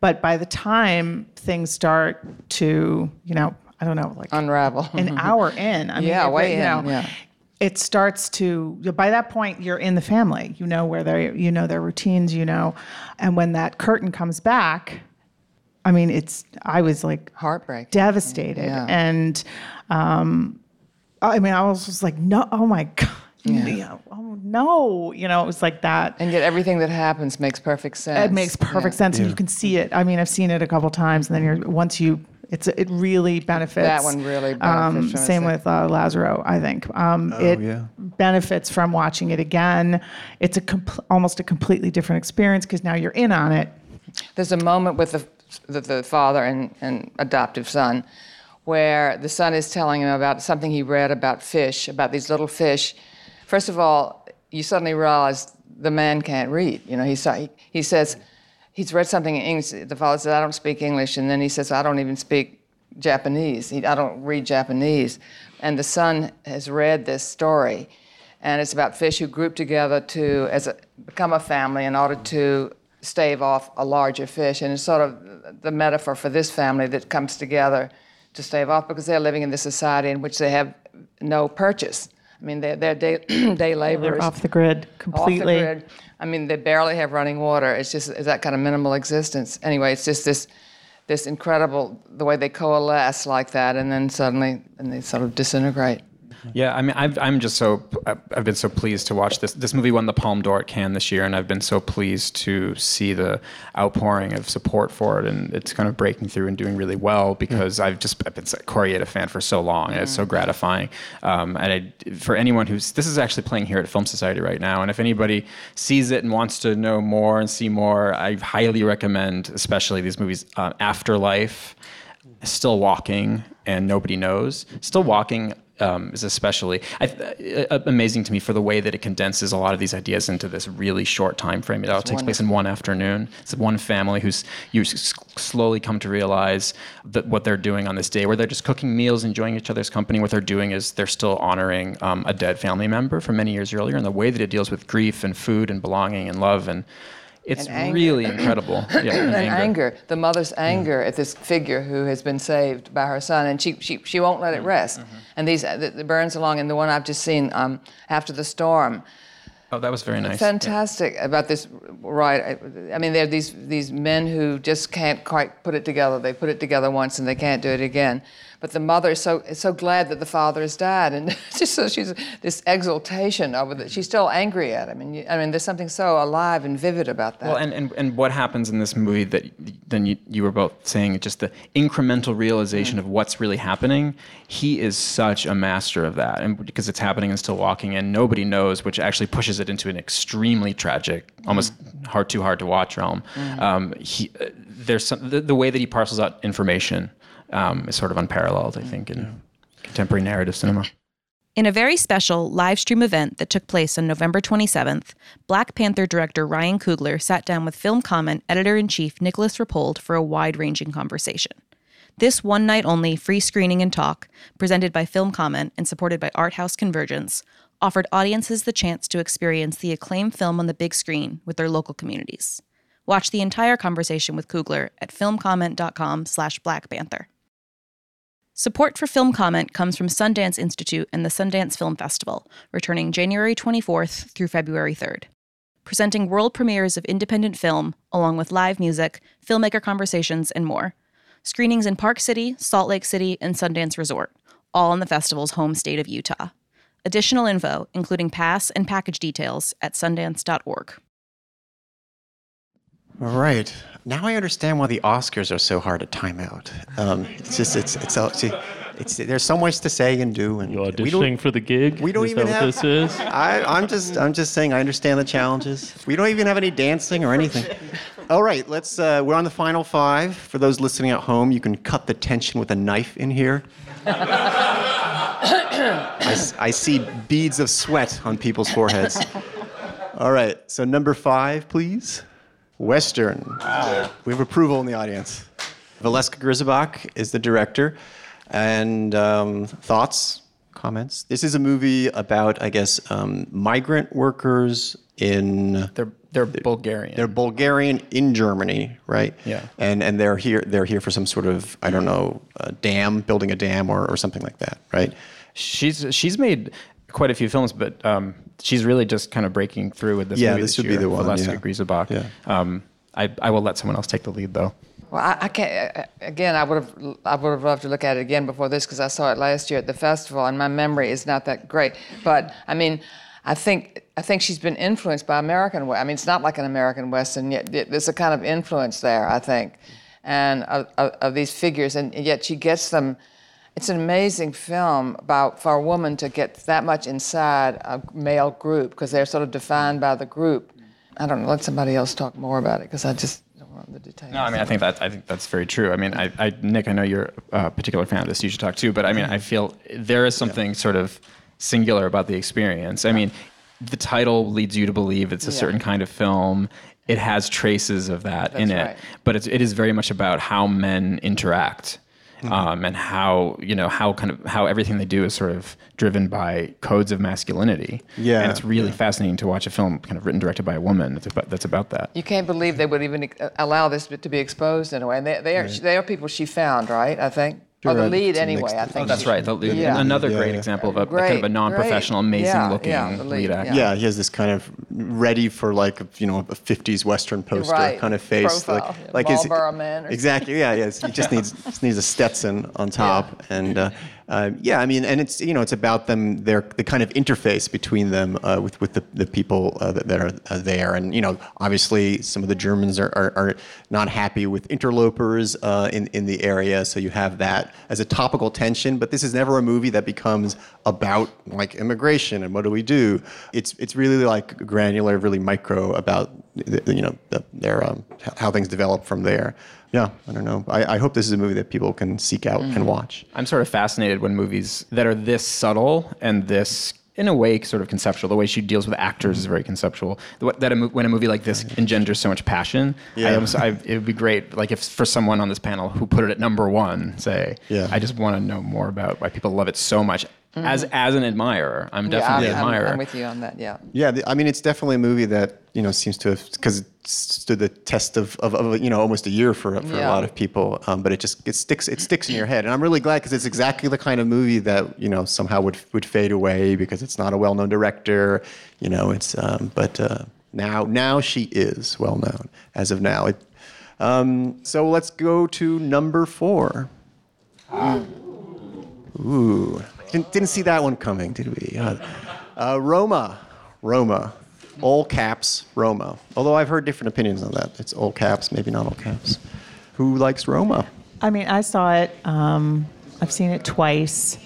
But by the time things start to, you know, I don't know, like Unravel. an hour in. I mean, Yeah, it- way you know, in, yeah. It starts to by that point you're in the family. You know where they you know their routines, you know. And when that curtain comes back, I mean it's I was like Heartbreaking. devastated. Yeah. And um I mean I was just like, no oh my God. you know, oh no. You know, it was like that. And yet everything that happens makes perfect sense. It makes perfect Yeah. sense, and you can see it. I mean, I've seen it a couple times, and then you're once you, it's it really benefits. That one really Um, benefits from it, same with uh, Lazzaro, I think. Um, it yeah. benefits from watching it again. It's a compl- almost a completely different experience because now you're in on it. There's a moment with the, the, the father and, and adoptive son where the son is telling him about something he read about fish, about these little fish. First of all, you suddenly realize the man can't read. You know, he, he, he says, he's read something in English. The father says, I don't speak English. And then he says, I don't even speak Japanese. He, I don't read Japanese. And the son has read this story, and it's about fish who group together to as a, become a family in order to stave off a larger fish. And it's sort of the metaphor for this family that comes together to stave off because they're living in this society in which they have no purchase. I mean, they're, they're day, day laborers. They're off the grid completely. Off the grid. I mean, they barely have running water. It's just it's that kind of minimal existence. Anyway, it's just this this incredible the way they coalesce like that, and then suddenly and they sort of disintegrate. Yeah, I mean, I've, I'm just so I've been so pleased to watch this. This movie won the Palme d'Or at Cannes this year, and I've been so pleased to see the outpouring of support for it, and it's kind of breaking through and doing really well because I've just I've been a Koreeda fan for so long, and it's so gratifying. Um, and I, for anyone who's this is actually playing here at Film Society right now, and if anybody sees it and wants to know more and see more, I highly recommend, especially these movies, uh, Afterlife. Still walking and nobody knows. Still walking um, is especially I, uh, amazing to me for the way that it condenses a lot of these ideas into this really short time frame. It all takes place in one afternoon. It's one family who's you slowly come to realize that what they're doing on this day, where they're just cooking meals, enjoying each other's company. What they're doing is they're still honoring um, a dead family member from many years earlier, and the way that it deals with grief and food and belonging and love and it's really incredible. Yeah, and, and anger. anger. the mother's anger mm. at this figure who has been saved by her son, and she she, she won't let it rest. Mm-hmm. And these the, the, burns along, and the one I've just seen um, after the storm. Oh, that was very nice. Fantastic yeah. about this right. I, I mean, there are these these men who just can't quite put it together. They put it together once and they can't do it again. But the mother is so is so glad that the father has died, and just so she's this exultation over that. She's still angry at him, and you, I mean, there's something so alive and vivid about that. Well, and, and, and what happens in this movie that then you, you were both saying just the incremental realization mm. of what's really happening. He is such a master of that, and because it's happening and still walking, and nobody knows, which actually pushes it into an extremely tragic, almost mm. hard too hard to watch realm. Mm. Um, he, uh, there's some, the, the way that he parcels out information um, is sort of unparalleled, I think, in yeah. contemporary narrative cinema. In a very special live stream event that took place on November 27th, Black Panther director Ryan Coogler sat down with film comment editor in chief Nicolas Rapold for a wide ranging conversation. This one night only free screening and talk, presented by Film Comment and supported by Art House Convergence, offered audiences the chance to experience the acclaimed film on the big screen with their local communities. Watch the entire conversation with Coogler at filmcomment.com slash Black Panther. Support for Film Comment comes from Sundance Institute and the Sundance Film Festival, returning January 24th through February 3rd. Presenting world premieres of independent film, along with live music, filmmaker conversations, and more. Screenings in Park City, Salt Lake City, and Sundance Resort, all in the festival's home state of Utah. Additional info, including pass and package details, at sundance.org. All right. Now I understand why the Oscars are so hard to time out. Um, it's just it's it's, it's, it's there's so much to say and do, and you auditioning for the gig. We don't is even have. this is. I, I'm just I'm just saying I understand the challenges. We don't even have any dancing or anything. All right, let's. Uh, we're on the final five. For those listening at home, you can cut the tension with a knife in here. I, I see beads of sweat on people's foreheads. All right, so number five, please. Western. Wow. We have approval in the audience. Valeska Grisebach is the director. And um, thoughts, comments? This is a movie about, I guess, um, migrant workers in. They're they're Bulgarian. They're Bulgarian in Germany, right? Yeah. And and they're here they're here for some sort of I don't know dam, building a dam or, or something like that, right? She's she's made quite a few films, but um, she's really just kind of breaking through with this yeah, movie this, this would year, be the one. Valeska yeah. Grisebach. Yeah. Um, I, I will let someone else take the lead, though. Well, I, I can't. Again, I would have I would have loved to look at it again before this because I saw it last year at the festival, and my memory is not that great. But I mean, I think I think she's been influenced by American. I mean, it's not like an American Western yet. There's a kind of influence there, I think, and of, of, of these figures, and yet she gets them it's an amazing film about for a woman to get that much inside a male group because they're sort of defined by the group. I don't know. Let somebody else talk more about it because I just don't want the details. No, I mean I think that I think that's very true. I mean, I, I Nick, I know you're a particular fan of this. You should talk too. But I mean, I feel there is something yeah. sort of singular about the experience. I mean, the title leads you to believe it's a yeah. certain kind of film. It has traces of that that's in it, right. but it's, it is very much about how men interact um, and how you know how kind of how everything they do is sort of driven by codes of masculinity. Yeah, and it's really yeah. fascinating to watch a film kind of written directed by a woman that's about, that's about that. You can't believe they would even uh, allow this to be exposed in a way. And they, they are they are people she found, right? I think. Or the lead anyway. I think. That's right. The, Yeah. Another Yeah, great yeah. example of a, a Great, kind of a non-professional, Yeah, amazing-looking yeah, lead, lead actor. Yeah, he has this kind of ready for like you know a '50s Western poster Right, kind of face, profile, like yeah, like his- Marlboro Man or exactly. Yeah, yes. He just needs just needs a Stetson on top, and uh, uh, yeah, I mean, and it's you know it's about them their the kind of interface between them uh, with with the, the people uh, that, that are uh, there, and you know obviously some of the Germans are, are, are not happy with interlopers uh, in in the area, so you have that as a topical tension. But this is never a movie that becomes about like immigration and what do we do. It's it's really like granular, really micro about the, you know the, their um, how things develop from there. Yeah, I don't know. I, I hope this is a movie that people can seek out and watch. I'm sort of fascinated when movies that are this subtle and this, in a way, sort of conceptual. The way she deals with actors is very conceptual. That a, when a movie like this engenders so much passion, I Yeah. it would be great. Like if for someone on this panel who put it at number one, say, Yeah. I just want to know more about why people love it so much. As as an admirer, I'm definitely yeah, an I'm, admirer. I'm with you on that. Yeah. Yeah, the, I mean, it's definitely a movie that you know seems to have because it stood the test of, of, of you know almost a year for for a lot of people. Um, but it just it sticks it sticks in your head, and I'm really glad because it's exactly the kind of movie that you know somehow would would fade away because it's not a well known director. You know, it's um, but uh, now now she is well known as of now. It, um, so let's go to number four. Ooh, didn't, didn't see that one coming, did we? Uh, uh, Roma, Roma, all caps, Roma. Although I've heard different opinions on that. It's all caps, maybe not all caps. Who likes Roma? I mean, I saw it. Um, I've seen it twice,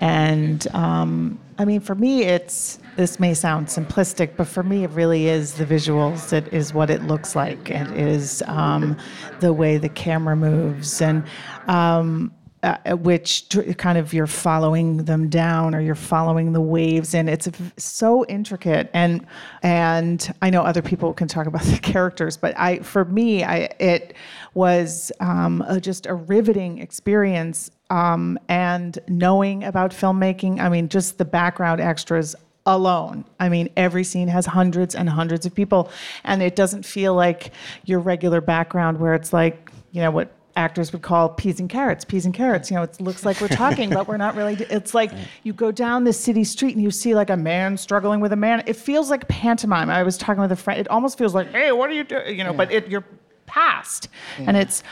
and um, I mean, for me, it's this may sound simplistic, but for me, it really is the visuals. It is what it looks like. It is um, the way the camera moves, and um, uh, which dr- kind of you're following them down or you're following the waves and it's so intricate and and I know other people can talk about the characters but I for me I it was um, a, just a riveting experience um, and knowing about filmmaking I mean just the background extras alone. I mean, every scene has hundreds and hundreds of people, and it doesn't feel like your regular background where it's like, you know, what actors would call peas and carrots, peas and carrots. You know, it looks like we're talking, but we're not really. It's like you go down the city street and you see like a man struggling with a man. It feels like pantomime. I was talking with a friend. It almost feels like, hey, what are you doing? You know, but it, you're past, and it's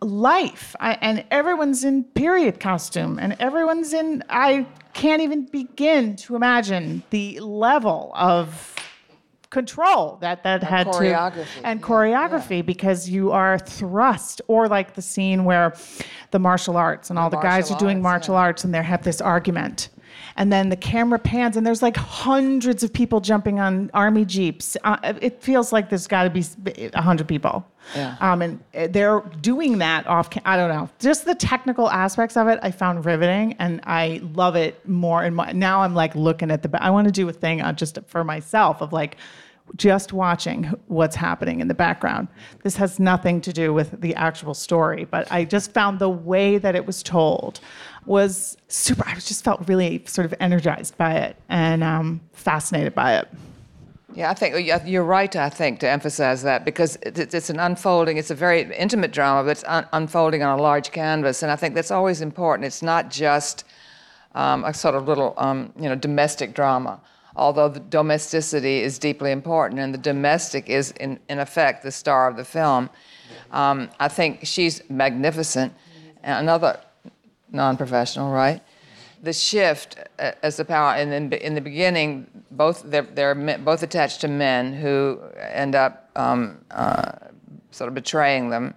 life I, and everyone's in period costume and everyone's in i can't even begin to imagine the level of control that that had choreography, to and yeah, choreography because you are thrust or like the scene where the martial arts and all the, guys are doing arts, martial yeah. arts and they have this argument. And then the camera pans and there's like hundreds of people jumping on army jeeps. Uh, it feels like there's got to be a hundred people. Yeah. um, and uh, they're doing that off ca- i don't know. Just the technical aspects of it i found riveting and i love it more and more. Now i'm like looking at the i want to do a thing uh, just for myself of like just watching what's happening in the background. This has nothing to do with the actual story, but I just found the way that it was told was super. I just felt really sort of energized by it and um, fascinated by it. Yeah, I think you're right. I think to emphasize that because it's an unfolding. It's a very intimate drama, but it's un- unfolding on a large canvas, and I think that's always important. It's not just um, a sort of little, um, you know, domestic drama. Although the domesticity is deeply important, and the domestic is in, in effect the star of the film. Um, I think she's magnificent. And Another non-professional, right? The shift uh, as the power, and in, in the beginning, both they're, they're both attached to men who end up um, uh, sort of betraying them,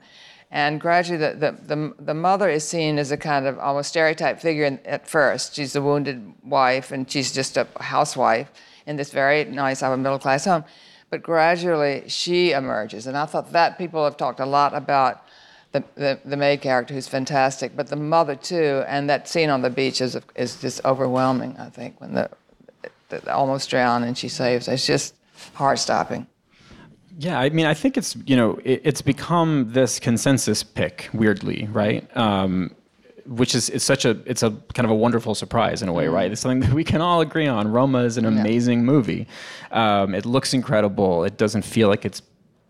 and gradually the, the, the, the mother is seen as a kind of almost stereotype figure in, at first. She's a wounded wife, and she's just a housewife in this very nice upper middle class home. But gradually she emerges, and I thought that people have talked a lot about the, the, the maid character who's fantastic, but the mother too, and that scene on the beach is, is just overwhelming, I think, when the, the, the almost drown and she saves. It's just heart stopping. Yeah, I mean, I think it's you know it, it's become this consensus pick weirdly, right? Um, which is it's such a it's a kind of a wonderful surprise in a way, right? It's something that we can all agree on. Roma is an amazing movie. Um, it looks incredible. It doesn't feel like it's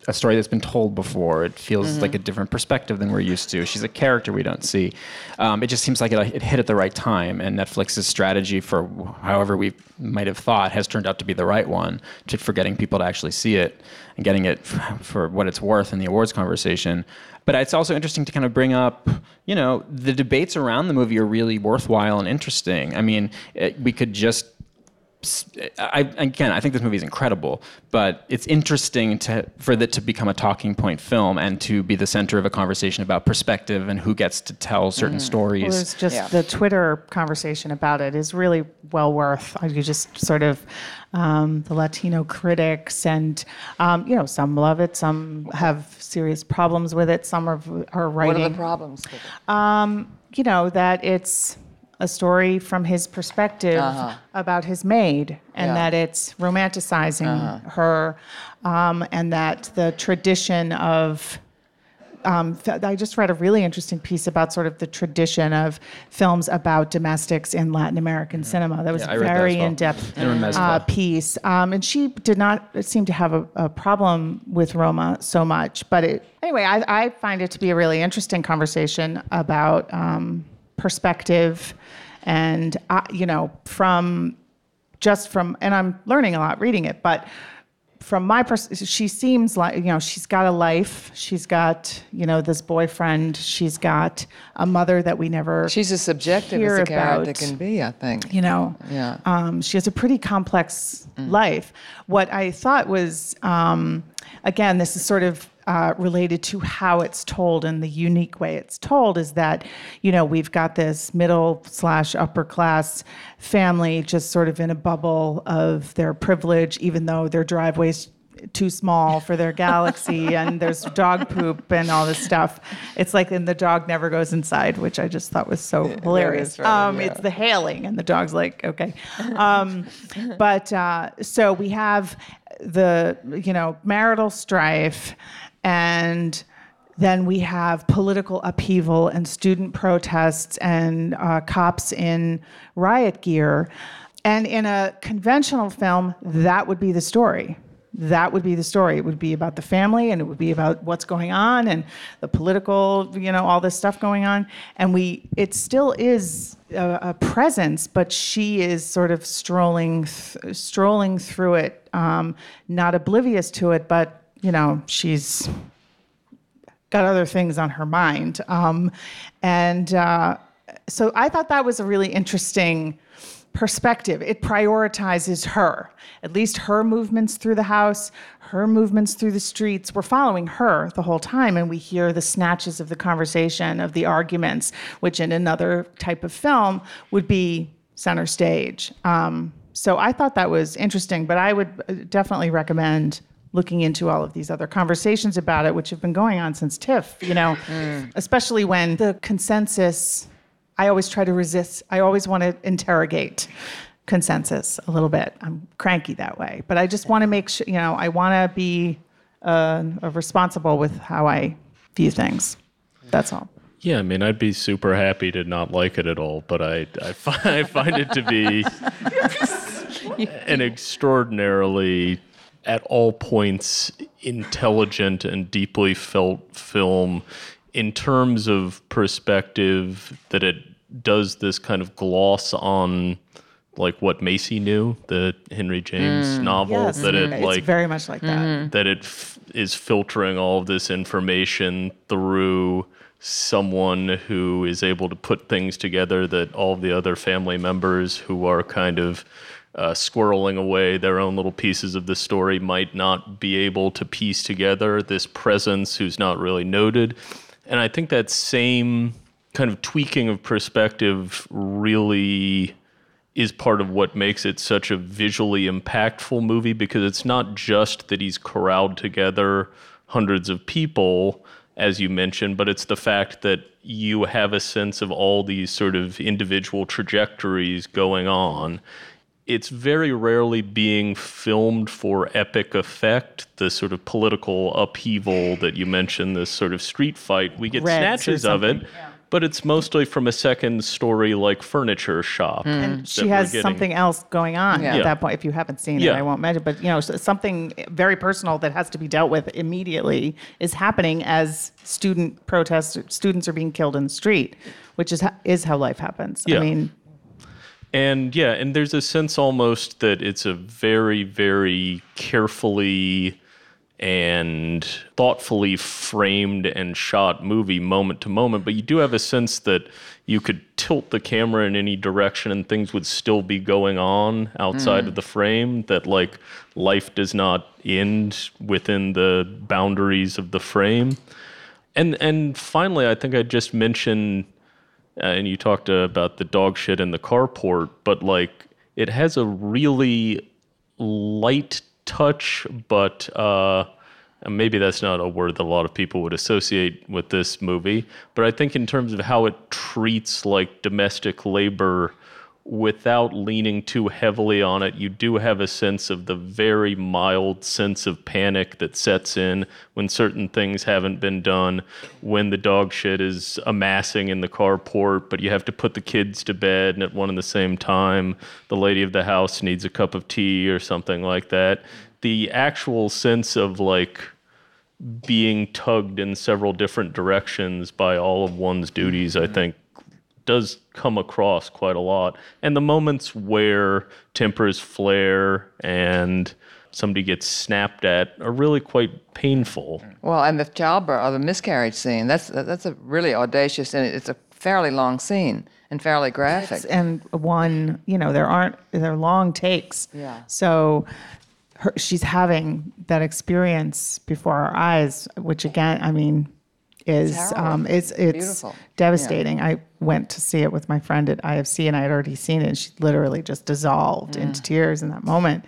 a story that's been told before. It feels Mm-hmm. like a different perspective than we're used to. She's a character we don't see. Um, it just seems like it, it hit at the right time, and Netflix's strategy for however we might have thought has turned out to be the right one to, for getting people to actually see it and getting it f- for what it's worth in the awards conversation. But it's also interesting to kind of bring up, you know, the debates around the movie are really worthwhile and interesting. I mean, it, we could just I, again, I think this movie is incredible, but it's interesting to for it to become a talking point film and to be the center of a conversation about perspective and who gets to tell certain stories. Well, there's just Yeah. the Twitter conversation about it is really well worth. I- You just sort of um, the Latino critics, and um, you know, some love it, some have serious problems with it, some are are What writing. are the problems with it? you know that it's a story from his perspective about his maid and Uh-huh. Yeah. Uh-huh. that it's romanticizing her um, and that the tradition of um, f- I just read a really interesting piece about sort of the tradition of films about domestics in Latin American cinema. That was Yeah, I a read that as very well. in-depth uh, piece, um, and she did not seem to have a, a problem with Roma so much. But it, anyway, I, I find it to be a really interesting conversation about um, perspective, and uh, you know, from just from, and I'm learning a lot reading it, but from my pers- she seems like you know she's got a life. She's got you know this boyfriend. She's got a mother that we never She's as subjective as a character about, can be, I think. you know? Yeah. um, she has a pretty complex life. What i thought was um, again this is sort of uh, related to how it's told and the unique way it's told is that you know we've got this middle slash upper class family just sort of in a bubble of their privilege even though their driveways too small for their galaxy and there's dog poop and all this stuff. It's like and the dog never goes inside which i just thought was so hilarious. is rather, um, yeah. it's the hailing and the dog's like okay. Um, but uh, so we have the you know marital strife and then we have political upheaval and student protests and uh, cops in riot gear and in a conventional film that would be the story that would be the story. It would be about the family and it would be about what's going on and the political, you know, all this stuff going on. And we, it still is a, a presence, but she is sort of strolling, th- strolling through it, um, not oblivious to it, but, you know, she's got other things on her mind. Um, and uh, so I thought that was a really interesting perspective. It prioritizes her, at least her movements through the house, her movements through the streets. We're following her the whole time, and we hear the snatches of the conversation, of the arguments, which in another type of film would be center stage. Um, so I thought that was interesting, but I would uh, definitely recommend looking into all of these other conversations about it, which have been going on since TIFF, you know, especially when the consensus, I always try to resist, I always want to interrogate consensus a little bit. I'm cranky that way, but I just want to make sure, you know, I want to be uh, responsible with how I view things. That's all. Yeah, I mean, I'd be super happy to not like it at all, but I, I, find, I find it to be an extraordinarily, at all points, intelligent and deeply felt film in terms of perspective that it does this kind of gloss on like what Maisie knew, the Henry James mm. novel, Yes, that it mm. it's like very much like that. Mm-hmm. that it f- is filtering all of this information through someone who is able to put things together that all the other family members who are kind of uh, squirreling away their own little pieces of the story might not be able to piece together this presence who's not really noted and i think that same kind of tweaking of perspective really is part of what makes it such a visually impactful movie because it's not just that he's corralled together hundreds of people, as you mentioned, but it's the fact that you have a sense of all these sort of individual trajectories going on. It's very rarely being filmed for epic effect, the sort of political upheaval that you mentioned, this sort of street fight. We get Reds snatches of it, something. but it's mostly from a second story like furniture shop. and she has something else going on Yeah. at Yeah. that point. If you haven't seen it, I won't mention. But you know, something very personal that has to be dealt with immediately is happening as student protests. Students are being killed in the street, which is is how life happens. Yeah. I mean, And yeah, and there's a sense almost that it's a very, very carefully and thoughtfully framed and shot movie moment to moment, but you do have a sense that you could tilt the camera in any direction and things would still be going on outside of mm. the frame, that like life does not end within the boundaries of the frame. And and finally, I think I just mentioned uh, and you talked uh, about the dog shit in the carport, but like it has a really light touch, but uh, maybe that's not a word that a lot of people would associate with this movie. But I think in terms of how it treats like domestic labor without leaning too heavily on it, you do have a sense of the very mild sense of panic that sets in when certain things haven't been done, when the dog shit is amassing in the carport, but you have to put the kids to bed, and at one and the same time, the lady of the house needs a cup of tea or something like that. The actual sense of like being tugged in several different directions by all of one's duties, I mm-hmm. think, does come across quite a lot. And the moments where tempers flare and somebody gets snapped at are really quite painful. Well, and the childbirth or the miscarriage scene, that's that's a really audacious and it's a fairly long scene and fairly graphic. and one, you know, there aren't there are long takes. Yeah. So her, she's having that experience before our eyes, which again, I mean, is harrowing. um, it's it's Beautiful. devastating. I went to see it with my friend at IFC, and I had already seen it. and She literally just dissolved into tears in that moment,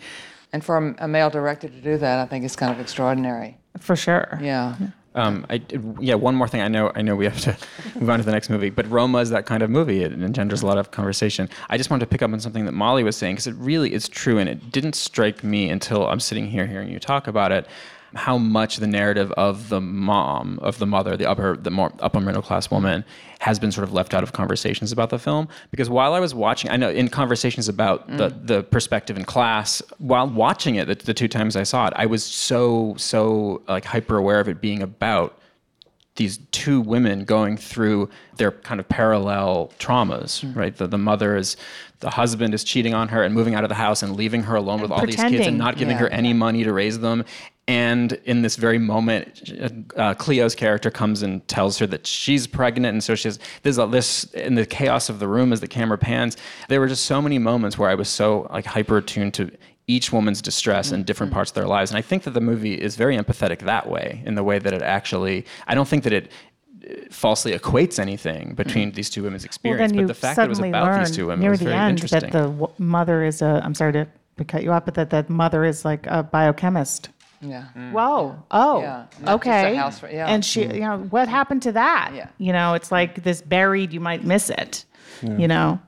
And for a, a male director to do that, I think is kind of extraordinary. for sure. Yeah. Um, I, yeah, one more thing. I know, I know we have to move on to the next movie, but Roma is that kind of movie. It engenders a lot of conversation. I just wanted to pick up on something that Molly was saying because it really is true, and it didn't strike me until I'm sitting here hearing you talk about it. How much the narrative of the mom, of the mother, the upper, the more upper middle class woman, has been sort of left out of conversations about the film. Because while I was watching, I know in conversations about the mm. the perspective in class, while watching it, the, the two times I saw it, I was so so like hyper aware of it being about these two women going through their kind of parallel traumas, mm. right? The, the mother is, the husband is cheating on her and moving out of the house and leaving her alone with all these kids and not giving Yeah. her any money to raise them. And in this very moment, uh, Cleo's character comes and tells her that she's pregnant, and so she's there's a, this in the chaos of the room as the camera pans. There were just so many moments where I was so like hyper attuned to each woman's distress in different parts of their lives, and I think that the movie is very empathetic that way, in the way that it actually. I don't think that it uh, falsely equates anything between these two women's Well, experience, then but the fact that it was about these two women near was the very end interesting. that the w- mother is a. I'm sorry to cut you off, but that the mother is like a biochemist. Yeah. Whoa. Oh. Yeah, not just a Okay. house for- yeah. And she, you know, what happened to that? Yeah. You know, it's like this buried. You might miss it. You know.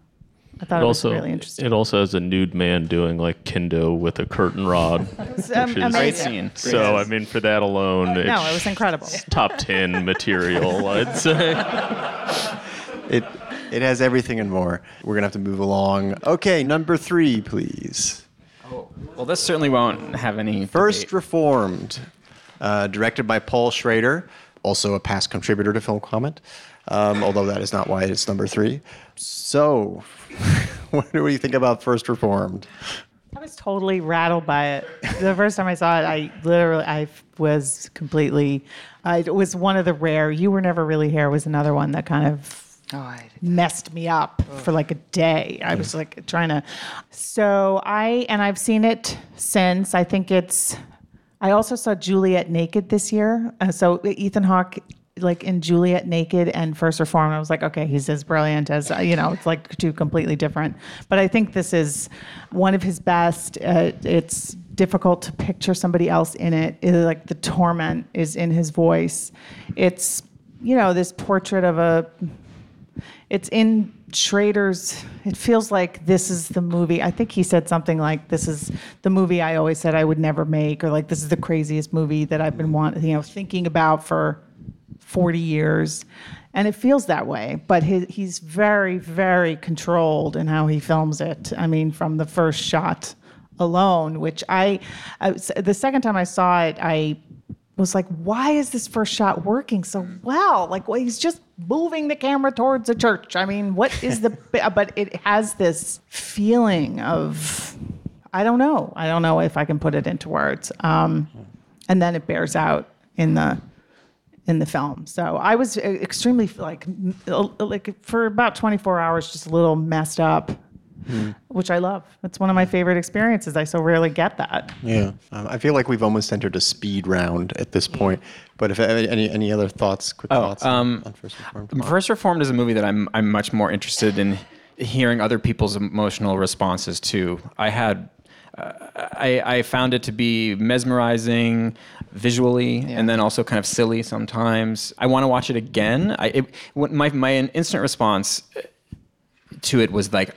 I thought It it, was also really interesting. it also has a nude man doing like kendo with a curtain rod. It's, um, which is- amazing. Great scene. So I mean, for that alone, it's No, it was incredible. top ten material, I'd say. It it has everything and more. We're gonna have to move along. Okay, number three, please. Well, this certainly won't have any First debate. Reformed, uh, directed by Paul Schrader, also a past contributor to Film Comment, um, although that is not why it's number three. So, what do you think about First Reformed? I was totally rattled by it. The first time I saw it, I literally, I was completely. I, it was one of the rare. You were never really here. Was another one that kind of Oh, I, messed me up for like a day. I was like trying to. So I and I've seen it since. I think it's. I also saw Juliet Naked this year. Uh, so Ethan Hawke, like in Juliet Naked and First Reformed, I was like, okay, he's as brilliant as uh, you know. It's like two completely different. But I think this is one of his best. Uh, it's difficult to picture somebody else in it. It- like the torment is in his voice. It's you know this portrait of a it's in Schrader's. It feels like this is the movie. I think he said something like, "This is the movie I always said I would never make," or like, "This is the craziest movie that I've been want, you know, thinking about for 40 years." and it feels that way. But he, he's very, very controlled in how he films it. I mean, from the first shot alone, which I, I the second time I saw it, I was like, why is this first shot working so well? Like, well, he's just moving the camera towards a church. I mean, what is the, but it has this feeling of, I don't know. I don't know if I can put it into words. Um, and then it bears out in the, in the film. So I was uh, extremely like, like for about 24 hours, just a little messed up, which I love. It's one of my favorite experiences. I so rarely get that. Yeah, um, I feel like we've almost entered a speed round at this point. But if any any other thoughts, quick thoughts on- um, on First Reformed? First Reformed is a movie that I'm I'm much more interested in hearing other people's emotional responses to. I had uh, I, I found it to be mesmerizing visually and then also kind of silly sometimes. I want to watch it again. I it, my my instant response to it was like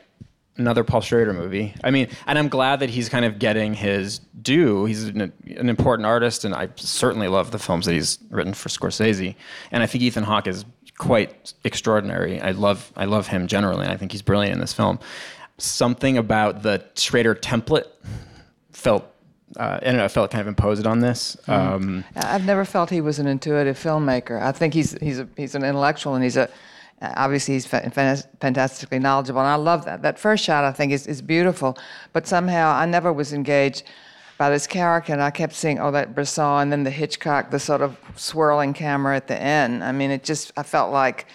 another Paul Schrader movie. I mean, and I'm glad that he's kind of getting his due. He's an, an important artist, and I certainly love the films that he's written for Scorsese. And I think Ethan Hawke is quite extraordinary. I love I love him generally, and I think he's brilliant in this film. Something about the Schrader template felt. Uh, I don't know. I felt kind of imposed on this. Um, I've never felt he was an intuitive filmmaker. I think he's he's a, he's an intellectual and he's a obviously he's fantastically knowledgeable and I love that. That first shot I think is, is beautiful, but somehow I never was engaged by this character and I kept seeing oh that Bresson and then the Hitchcock the sort of swirling camera at the end. I mean it just I felt like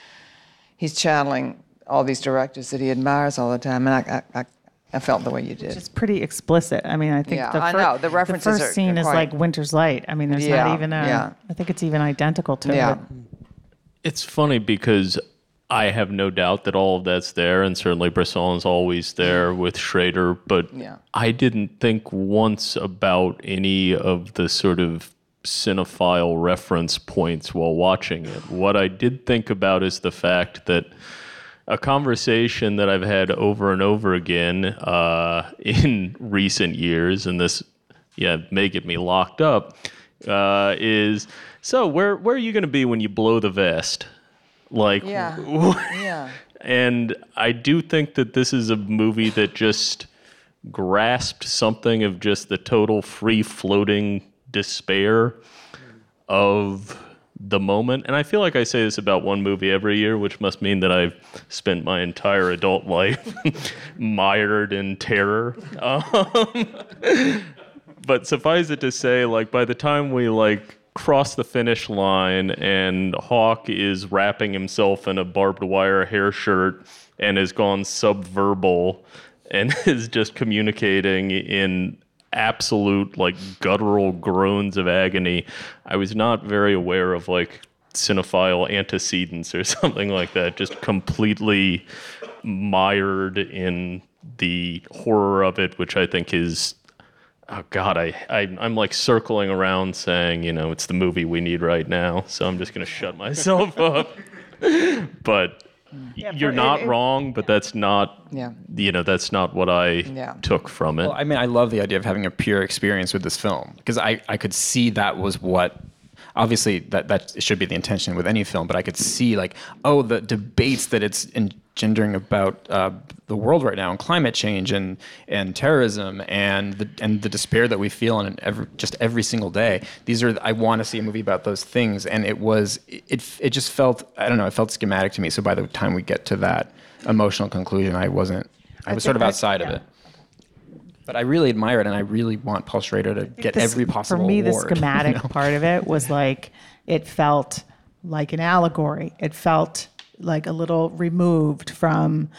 he's channeling all these directors that he admires all the time and I I, I, I felt the way you did. It's pretty explicit. I mean, I think Yeah, the, I fir- know. The references the first are- scene are is quite- like Winter's Light. I mean, there's Yeah, not even a. yeah. I think it's even identical to yeah. it. It's funny because I have no doubt that all of that's there, and certainly Bresson's always there with Schrader, but Yeah. I didn't think once about any of the sort of cinephile reference points while watching it. What I did think about is the fact that a conversation that I've had over and over again uh, in recent years, and this, yeah, may get me locked up, uh, is so where where are you going to be when you blow the vest? Like, Yeah. Yeah. and I do think that this is a movie that just grasped something of just the total free floating despair of the moment. And I feel like I say this about one movie every year, which must mean that I've spent my entire adult life mired in terror. Um, but suffice it to say, like by the time we like cross the finish line and Hawke is wrapping himself in a barbed wire hair shirt and has gone subverbal and is just communicating in absolute like guttural groans of agony, I was not very aware of like cinephile antecedents or something like that. Just completely mired in the horror of it, which I think is oh god I, I i'm like circling around saying you know it's the movie we need right now so i'm just going to shut myself up but mm. you're for- not it- it- wrong but that's not Yeah. you know that's not what i Yeah. took from it Well, I mean, I love the idea of having a pure experience with this film because I, I could see that was what. Obviously, that that should be the intention with any film, but I could see like, oh, the debates that it's engendering about uh, the world right now and climate change and and terrorism and the and the despair that we feel in every just every single day. These are I want to see a movie about those things, and it was it it just felt I don't know it felt schematic to me. So by the time we get to that emotional conclusion, I wasn't I was sort of think that- outside of it. But I really admire it, and I really want Paul Schrader to get This- every possible For me, the award, you schematic know? part of it was like it felt like an allegory. It felt like a little removed from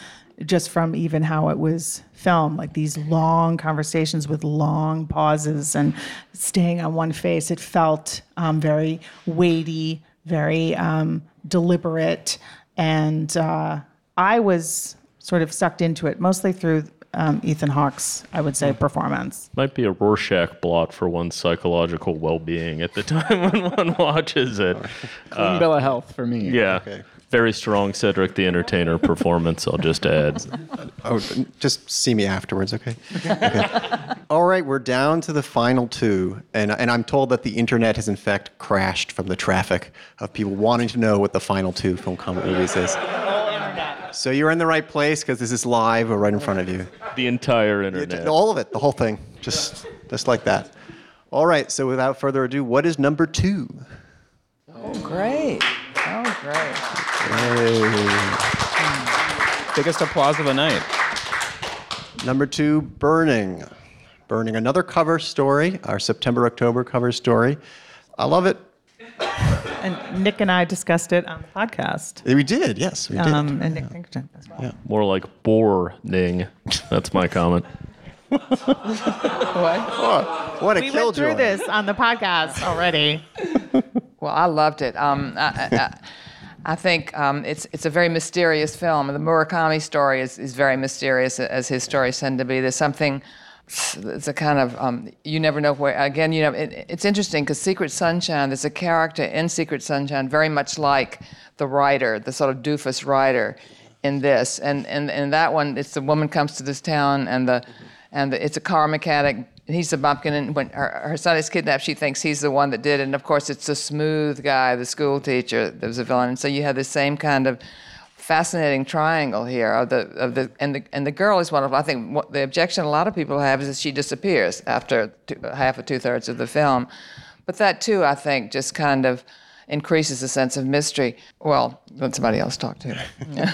just from even how it was filmed, like these long conversations with long pauses and staying on one face. It felt um, very weighty, very um, deliberate, and uh, I was sort of sucked into it mostly through um, Ethan Hawke's, I would say, performance. might be a rorschach blot for one's psychological well-being at the time when one watches it Clean bill of health for me. yeah Very strong Cedric the Entertainer performance, I'll just add. Oh, just see me afterwards, okay? okay. All right, we're down to the final two, and and I'm told that the internet has in fact crashed from the traffic of people wanting to know what the final two film comment movies is. So you're in the right place because this is live or right in front of you. The entire internet. All of it, the whole thing, just just like that. All right, so without further ado, what is number two? Oh, great. Oh, great. Biggest applause of the night. Number two, Burning. Burning, another cover story, our September October cover story. I love it. And Nick and I discussed it on the podcast. We did, yes, we did. Um, and Nick Pinkerton as well. More like boring. That's my comment. What? what a We went killjoy. through this on the podcast already. Well, I loved it. Um, I, I, I- I think um, it's it's a very mysterious film. The Murakami story is, is very mysterious, as his stories tend to be. There's something. It's a kind of um, you never know where. Again, you know, it, it's interesting because Secret Sunshine. There's a character in Secret Sunshine very much like the writer, the sort of doofus writer, in this. And and and that one, it's the woman comes to this town and the and the, it's a car mechanic. He's the bumpkin, and when her, her son is kidnapped, she thinks he's the one that did it. And of course, it's the smooth guy, the school teacher, that was a villain. And so you have the same kind of fascinating triangle here of the of the and the and the girl is one of I think what the objection a lot of people have is that she disappears after two, half or two thirds of the film, but that too I think just kind of increases the sense of mystery. Well, let somebody else talk to. You.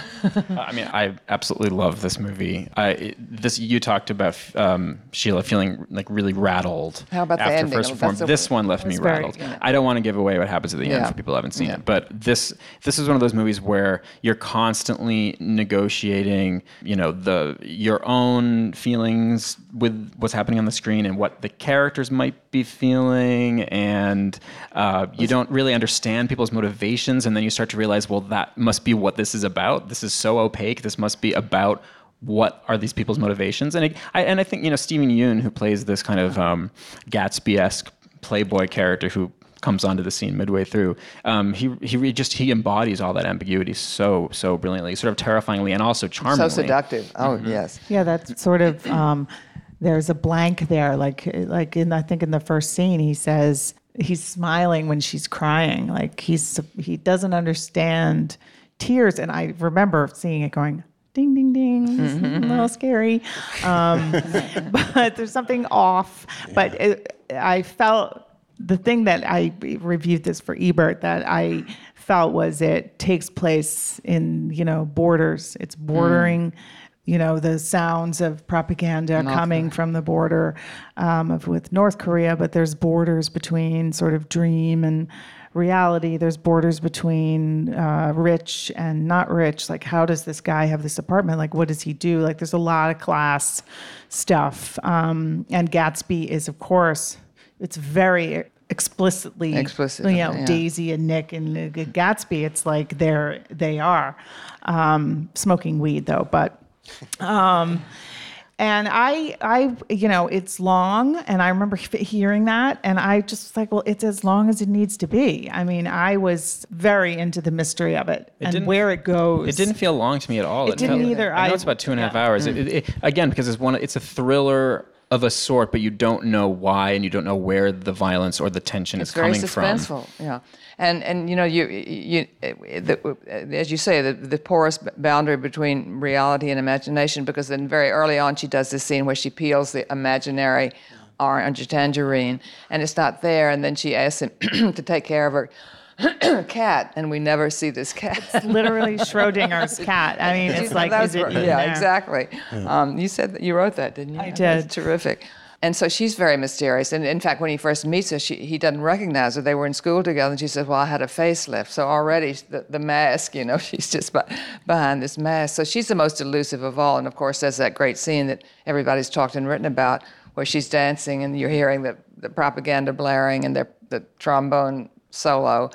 I mean, I absolutely love this movie. I this you talked about um, Sheila feeling like really rattled. How about the after ending? first performance. This one left me very- rattled. I don't want to give away what happens at the end Yeah. for people who haven't seen Yeah. it, but this this is one of those movies where you're constantly negotiating, you know, the your own feelings with what's happening on the screen and what the characters might be feeling, and uh, you don't really understand people's motivations, and then you start to realize, well, that must be what this is about. This is so opaque. This must be about what are these people's motivations? And I, I and I think you know Steven Yeun, who plays this kind of um, Gatsby-esque playboy character who comes onto the scene midway through. Um, he he just he embodies all that ambiguity so so brilliantly, sort of terrifyingly, and also charmingly. so seductive. Oh yes. Yeah, that's sort of. Um, there's a blank there, like like in I think in the first scene he says he's smiling when she's crying, like he's he doesn't understand tears, and I remember seeing it going. Ding ding ding, It's a little scary, um, but there's something off. But it, I felt the thing that I reviewed this for Ebert that I felt was it takes place in you know borders. It's bordering, you know, the sounds of propaganda coming from the border um, of with North Korea, but there's borders between sort of dream and reality. There's borders between uh, rich and not rich. Like, how does this guy have this apartment? Like, what does he do? Like, there's a lot of class stuff. Um, and Gatsby is, of course, it's very explicitly, Explicit, you know, yeah. Daisy and Nick and Gatsby. It's like they're they are um, smoking weed though, but. Um, and I, I, you know, it's long, and I remember hearing that, and I just was like, well, it's as long as it needs to be. I mean, I was very into the mystery of it, and where it goes. It didn't feel long to me at all. It didn't felt- either. I know I- it's about two and a half yeah. hours. It, it, it- again, because it's one. It's a thriller of a sort, but you don't know why, and you don't know where the violence or the tension It's is coming from. It's very suspenseful. Yeah, and and you know you you the, as you say the the porous boundary between reality and imagination because then very early on she does this scene where she peels the imaginary orange tangerine and it's not there and then she asks him to take care of her cat and we never see this cat. literally Schrodinger's cat. I mean, it's like, That is was it yeah, there? exactly. Um, you said that you wrote that, didn't you? I That's did. terrific. And so she's very mysterious. And in fact, when he first meets her, she, he doesn't recognize her. They were in school together, and she says, "Well, I had a facelift." So already the, the mask, you know, she's just be- behind this mask. So she's the most elusive of all. And of course, there's that great scene that everybody's talked and written about, where she's dancing, and you're hearing the, the propaganda blaring and their, the trombone solo,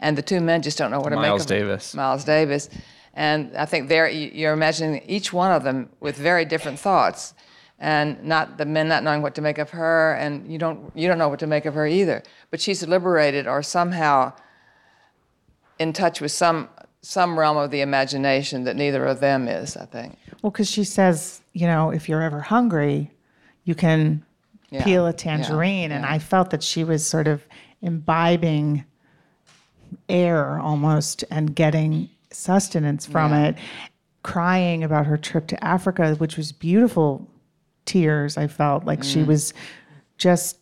and the two men just don't know what to make of it. Davis. Miles Davis. And I think there you- you're imagining each one of them with very different thoughts, and not the men not knowing what to make of her, and you don't you don't know what to make of her either. But she's liberated or somehow in touch with some some realm of the imagination that neither of them is. I think. Well, because she says, you know, if you're ever hungry, you can Yeah. peel a Yeah. tangerine. And Yeah. I felt that she was sort of imbibing air almost and getting sustenance from Yeah. it, crying about her trip to Africa, which was beautiful tears. I felt like Mm. she was just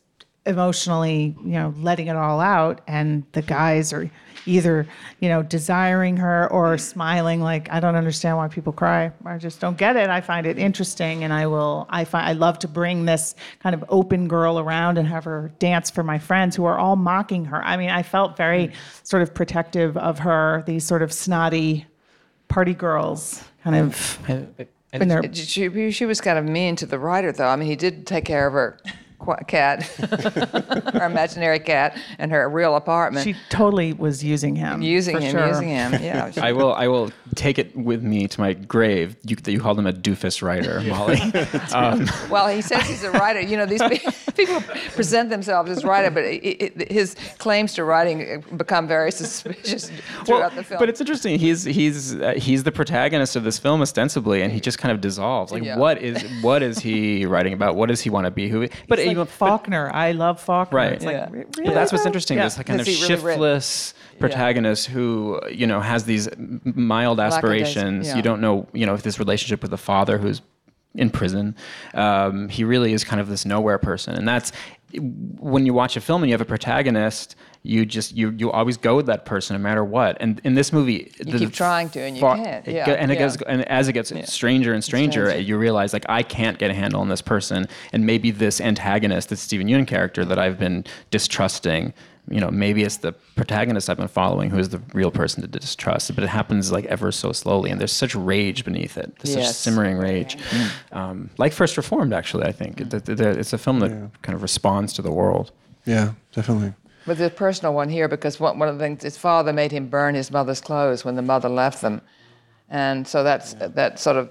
emotionally, you know, letting it all out. And the guys are either, you know, desiring her or smiling like, I don't understand why people cry. I just don't get it. I find it interesting and I will I find I love to bring this kind of open girl around and have her dance for my friends who are all mocking her. I mean, I felt very mm. sort of protective of her, these sort of snotty party girls kind of they're She, she was kind of mean to the writer, though. I mean, he did take care of her cat, her imaginary cat, and her real apartment. she totally was using him. using him, sure. using him. Yeah. I will. I will take it with me to my grave. You, that you called him a doofus writer, Molly. Um, well, he says he's a writer. You know, these pe- people present themselves as writer, but it, it, his claims to writing become very suspicious throughout the film. But it's interesting. He's he's uh, he's the protagonist of this film ostensibly, and he just kind of dissolves. Like, Yeah. what is what is he writing about? What does he want to be? Who? But It's like even Faulkner. I love Faulkner. Right. It's like, Yeah. But that's what's interesting. Yeah. This kind of Has he really written- shiftless protagonist who you know has these mild aspirations. yeah. You don't know you know if this relationship with the father who's in prison. Um, he really is kind of this nowhere person, and that's when you watch a film and you have a protagonist. You just you you always go with that person no matter what. And in this movie, You keep trying to, and you can't. Yeah, go- and it yeah. goes and as it gets stranger and stranger, Stranger. you realize like I can't get a handle on this person, and maybe this antagonist, this Steven Yeun character that I've been distrusting, you know, maybe it's the protagonist I've been following who is the real person to distrust. But it happens like ever so slowly, and there's such rage beneath it. There's such simmering rage, um, like First Reformed. Actually, I think It- it- it- it's a film that kind of responds to the world. Yeah, definitely. But the personal one here, because one, one of the things, his father made him burn his mother's clothes when the mother left them, and so that's that sort of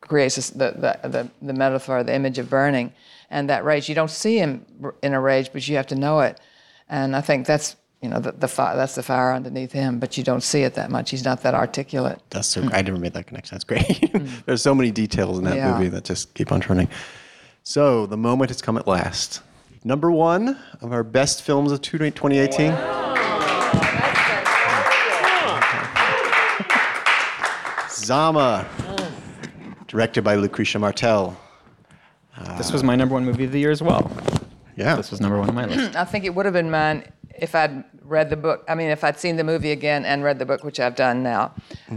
creates the, the the the metaphor, the image of burning, and that rage. You don't see him in a rage, but you have to know it, and I think that's you know the, the fire, that's the fire underneath him, but you don't see it that much. He's not that articulate. That's so. I never made that connection. That's great. Mm. There's so many details in that Yeah. movie that just keep on turning. So the moment has come at last. Number one of our best films of 2018. Zama, directed by Lucrecia Martel. This was my number one movie of the year as well. Yeah, This was number one on my list. I think it would have been mine if I'd read the book. I mean, if I'd seen the movie again and read the book, which I've done now,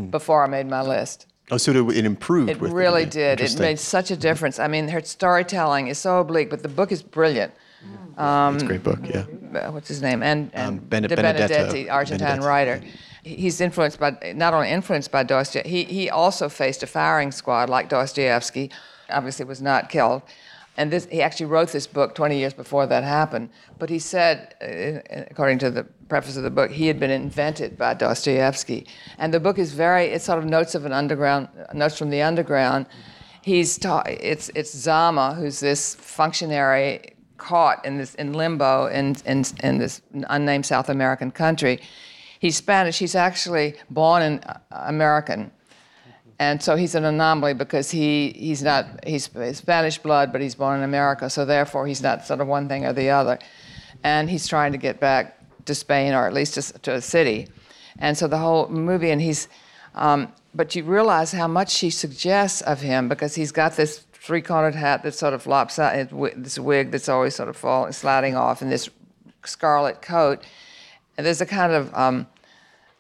before I made my list. Oh, so it, it improved. It with really movie. did. It made such a difference. I mean, her storytelling is so oblique, but the book is brilliant. it's a great book. Yeah. Uh, What's his name? And, and Um, Bene- Di Benedetto. Benedetti, Argentine Benedetto. writer. He's influenced by, not only influenced by Dostoevsky, he, he also faced a firing squad like Dostoevsky, obviously was not killed. And this, he actually wrote this book 20 years before that happened. But he said, uh, according to the preface of the book, he had been invented by Dostoevsky. And the book is very, it's sort of notes of an underground, notes from the underground. He's ta- it's, it's Zama, who's this functionary caught in this in limbo in, in, in this unnamed South American country. He's Spanish. He's actually born in uh, American, and so he's an anomaly because he he's not he's Spanish blood, but he's born in America. So therefore, he's not sort of one thing or the other, and he's trying to get back to Spain or at least to, to a city, and so the whole movie and he's. Um, but you realize how much she suggests of him because he's got this three-cornered hat that's sort of lopsided, this wig that's always sort of falling, sliding off, and this scarlet coat. And there's a kind of um,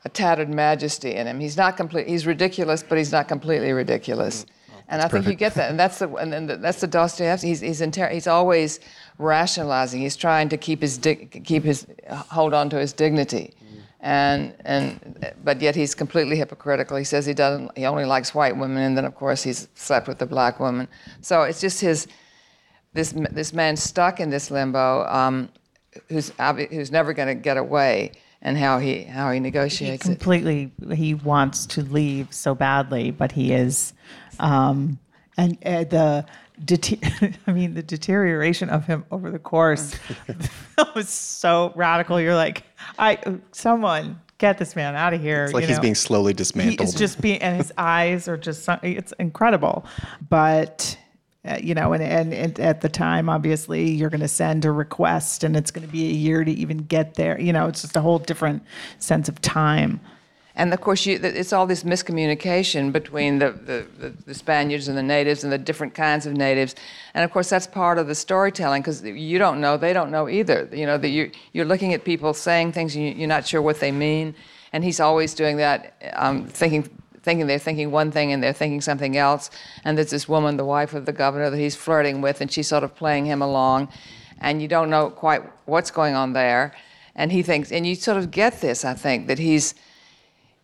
a tattered majesty in him. He's not complete. He's ridiculous, but he's not completely ridiculous. And I think you get that, and that's the and then the, that's the Dostoevsky. He's he's, inter- he's always rationalizing. He's trying to keep his dig- keep his hold on to his dignity, and and but yet he's completely hypocritical. He says he doesn't. He only likes white women, and then of course he's slept with a black woman. So it's just his this this man stuck in this limbo, um, who's who's never going to get away, and how he how he he negotiates it. completely he wants to leave so badly but he is um and uh, the dete- i mean the deterioration of him over the course of the film was so radical you're like i someone get this man out of here. It's like you he's know? being slowly dismantled. is just being, and his eyes are just, so- it's incredible. But, uh, you know, and, and, and at the time, obviously, you're going to send a request and it's going to be a year to even get there. You know, it's just a whole different sense of time. And of course, you, it's all this miscommunication between the, the, the, Spaniards and the natives and the different kinds of natives. And of course, that's part of the storytelling because you don't know, they don't know either. You know, that you, you're looking at people saying things and you- you're not sure what they mean. And he's always doing that, um, thinking, thinking they're thinking one thing and they're thinking something else. And there's this woman, the wife of the governor, that he's flirting with, and she's sort of playing him along. And you don't know quite what's going on there. And he thinks, and you sort of get this, I think, that he's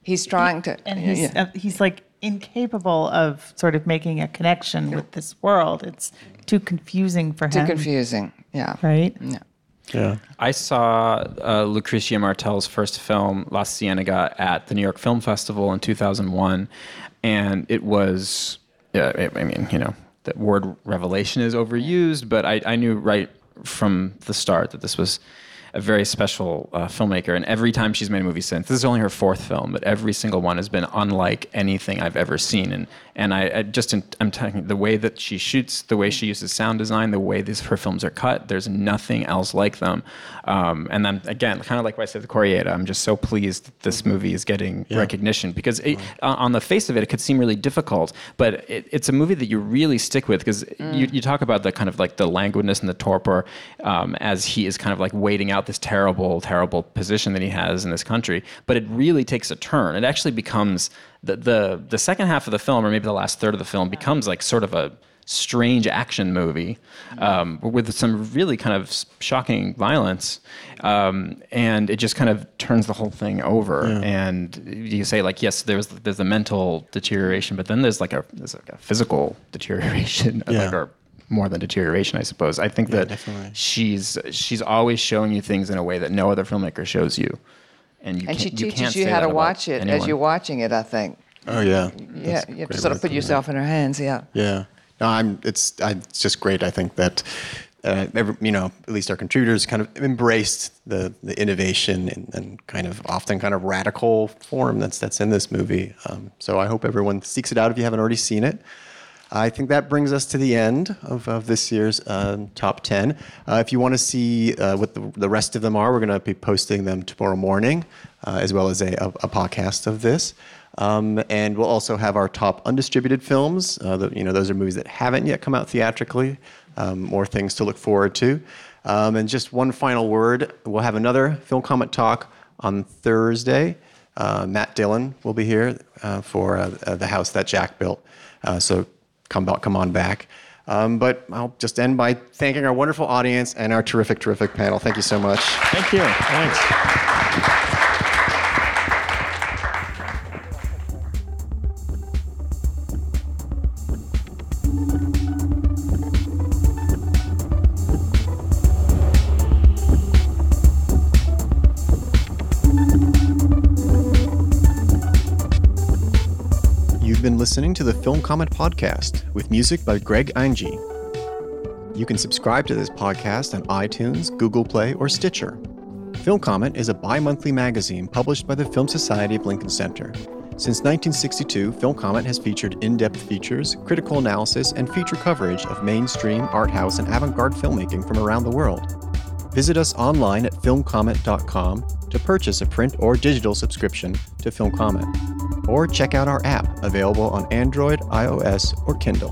he's trying to And he's, uh, he's like incapable of sort of making a connection with this world. It's too confusing for him. too confusing yeah Right? yeah yeah. I saw uh, Lucrecia Martel's first film, La Ciénaga, at the New York Film Festival in 2001, and it was, yeah, I I mean, you know, the word revelation is overused, but I, I knew right from the start that this was a very special uh, filmmaker. And every time she's made a movie since, this is only her fourth film, but every single one has been unlike anything I've ever seen. And and I, I just I'm talking the way that she shoots, the way she uses sound design, the way these her films are cut. There's nothing else like them. Um, and then again, kind of like what I said with Koreeda, I'm just so pleased that this movie is getting recognition because it, on on the face of it, it could seem really difficult, but it, it's a movie that you really stick with because you, you talk about the kind of like the languidness and the torpor um, as he is kind of like waiting out this terrible, terrible position that he has in this country. But it really takes a turn. It actually becomes the the the second half of the film, or maybe the last third of the film, becomes like sort of a strange action movie um, with some really kind of shocking violence um, and it just kind of turns the whole thing over and you say like yes there's there's the mental deterioration but then there's like a there's like a physical deterioration Yeah. like, or more than deterioration i suppose i think that definitely. she's she's always showing you things in a way that no other filmmaker shows you and you and can't, she you teaches can't you, how to watch it as you're watching it i think Oh yeah. yeah That's you have to sort of put put it. yourself in her hands yeah Yeah. No, I'm. It's. I, it's just great. I think that, uh, every, you know, at least our contributors kind of embraced the the innovation and, and kind of often kind of radical form that's that's in this movie. Um, so I hope everyone seeks it out if you haven't already seen it. I think that brings us to the end of, of this year's um, top 10. Uh, if you want to see uh, what the, the rest of them are, we're going to be posting them tomorrow morning, uh, as well as a, a, a podcast of this. Um, and we'll also have our top undistributed films. Uh, the, you know, those are movies that haven't yet come out theatrically. Um, more things to look forward to. Um, and just one final word: we'll have another film comment talk on Thursday. Uh, Matt Dillon will be here for the house that Jack built. So come back, come on back. Um, but I'll just end by thanking our wonderful audience and our terrific, terrific panel. Thank you so much. thank you Thanks. Listening to the Film Comment Podcast with music by Greg Einge. You can subscribe to this podcast on iTunes, Google Play, or Stitcher. Film Comment is a bi monthly magazine published by the Film Society of Lincoln Center. Since 1962, Film Comment has featured in depth features, critical analysis, and feature coverage of mainstream, art house, and avant garde filmmaking from around the world. Visit us online at filmcomment.com to purchase a print or digital subscription to Film Comment. Or check out our app, available on Android, iOS, or Kindle.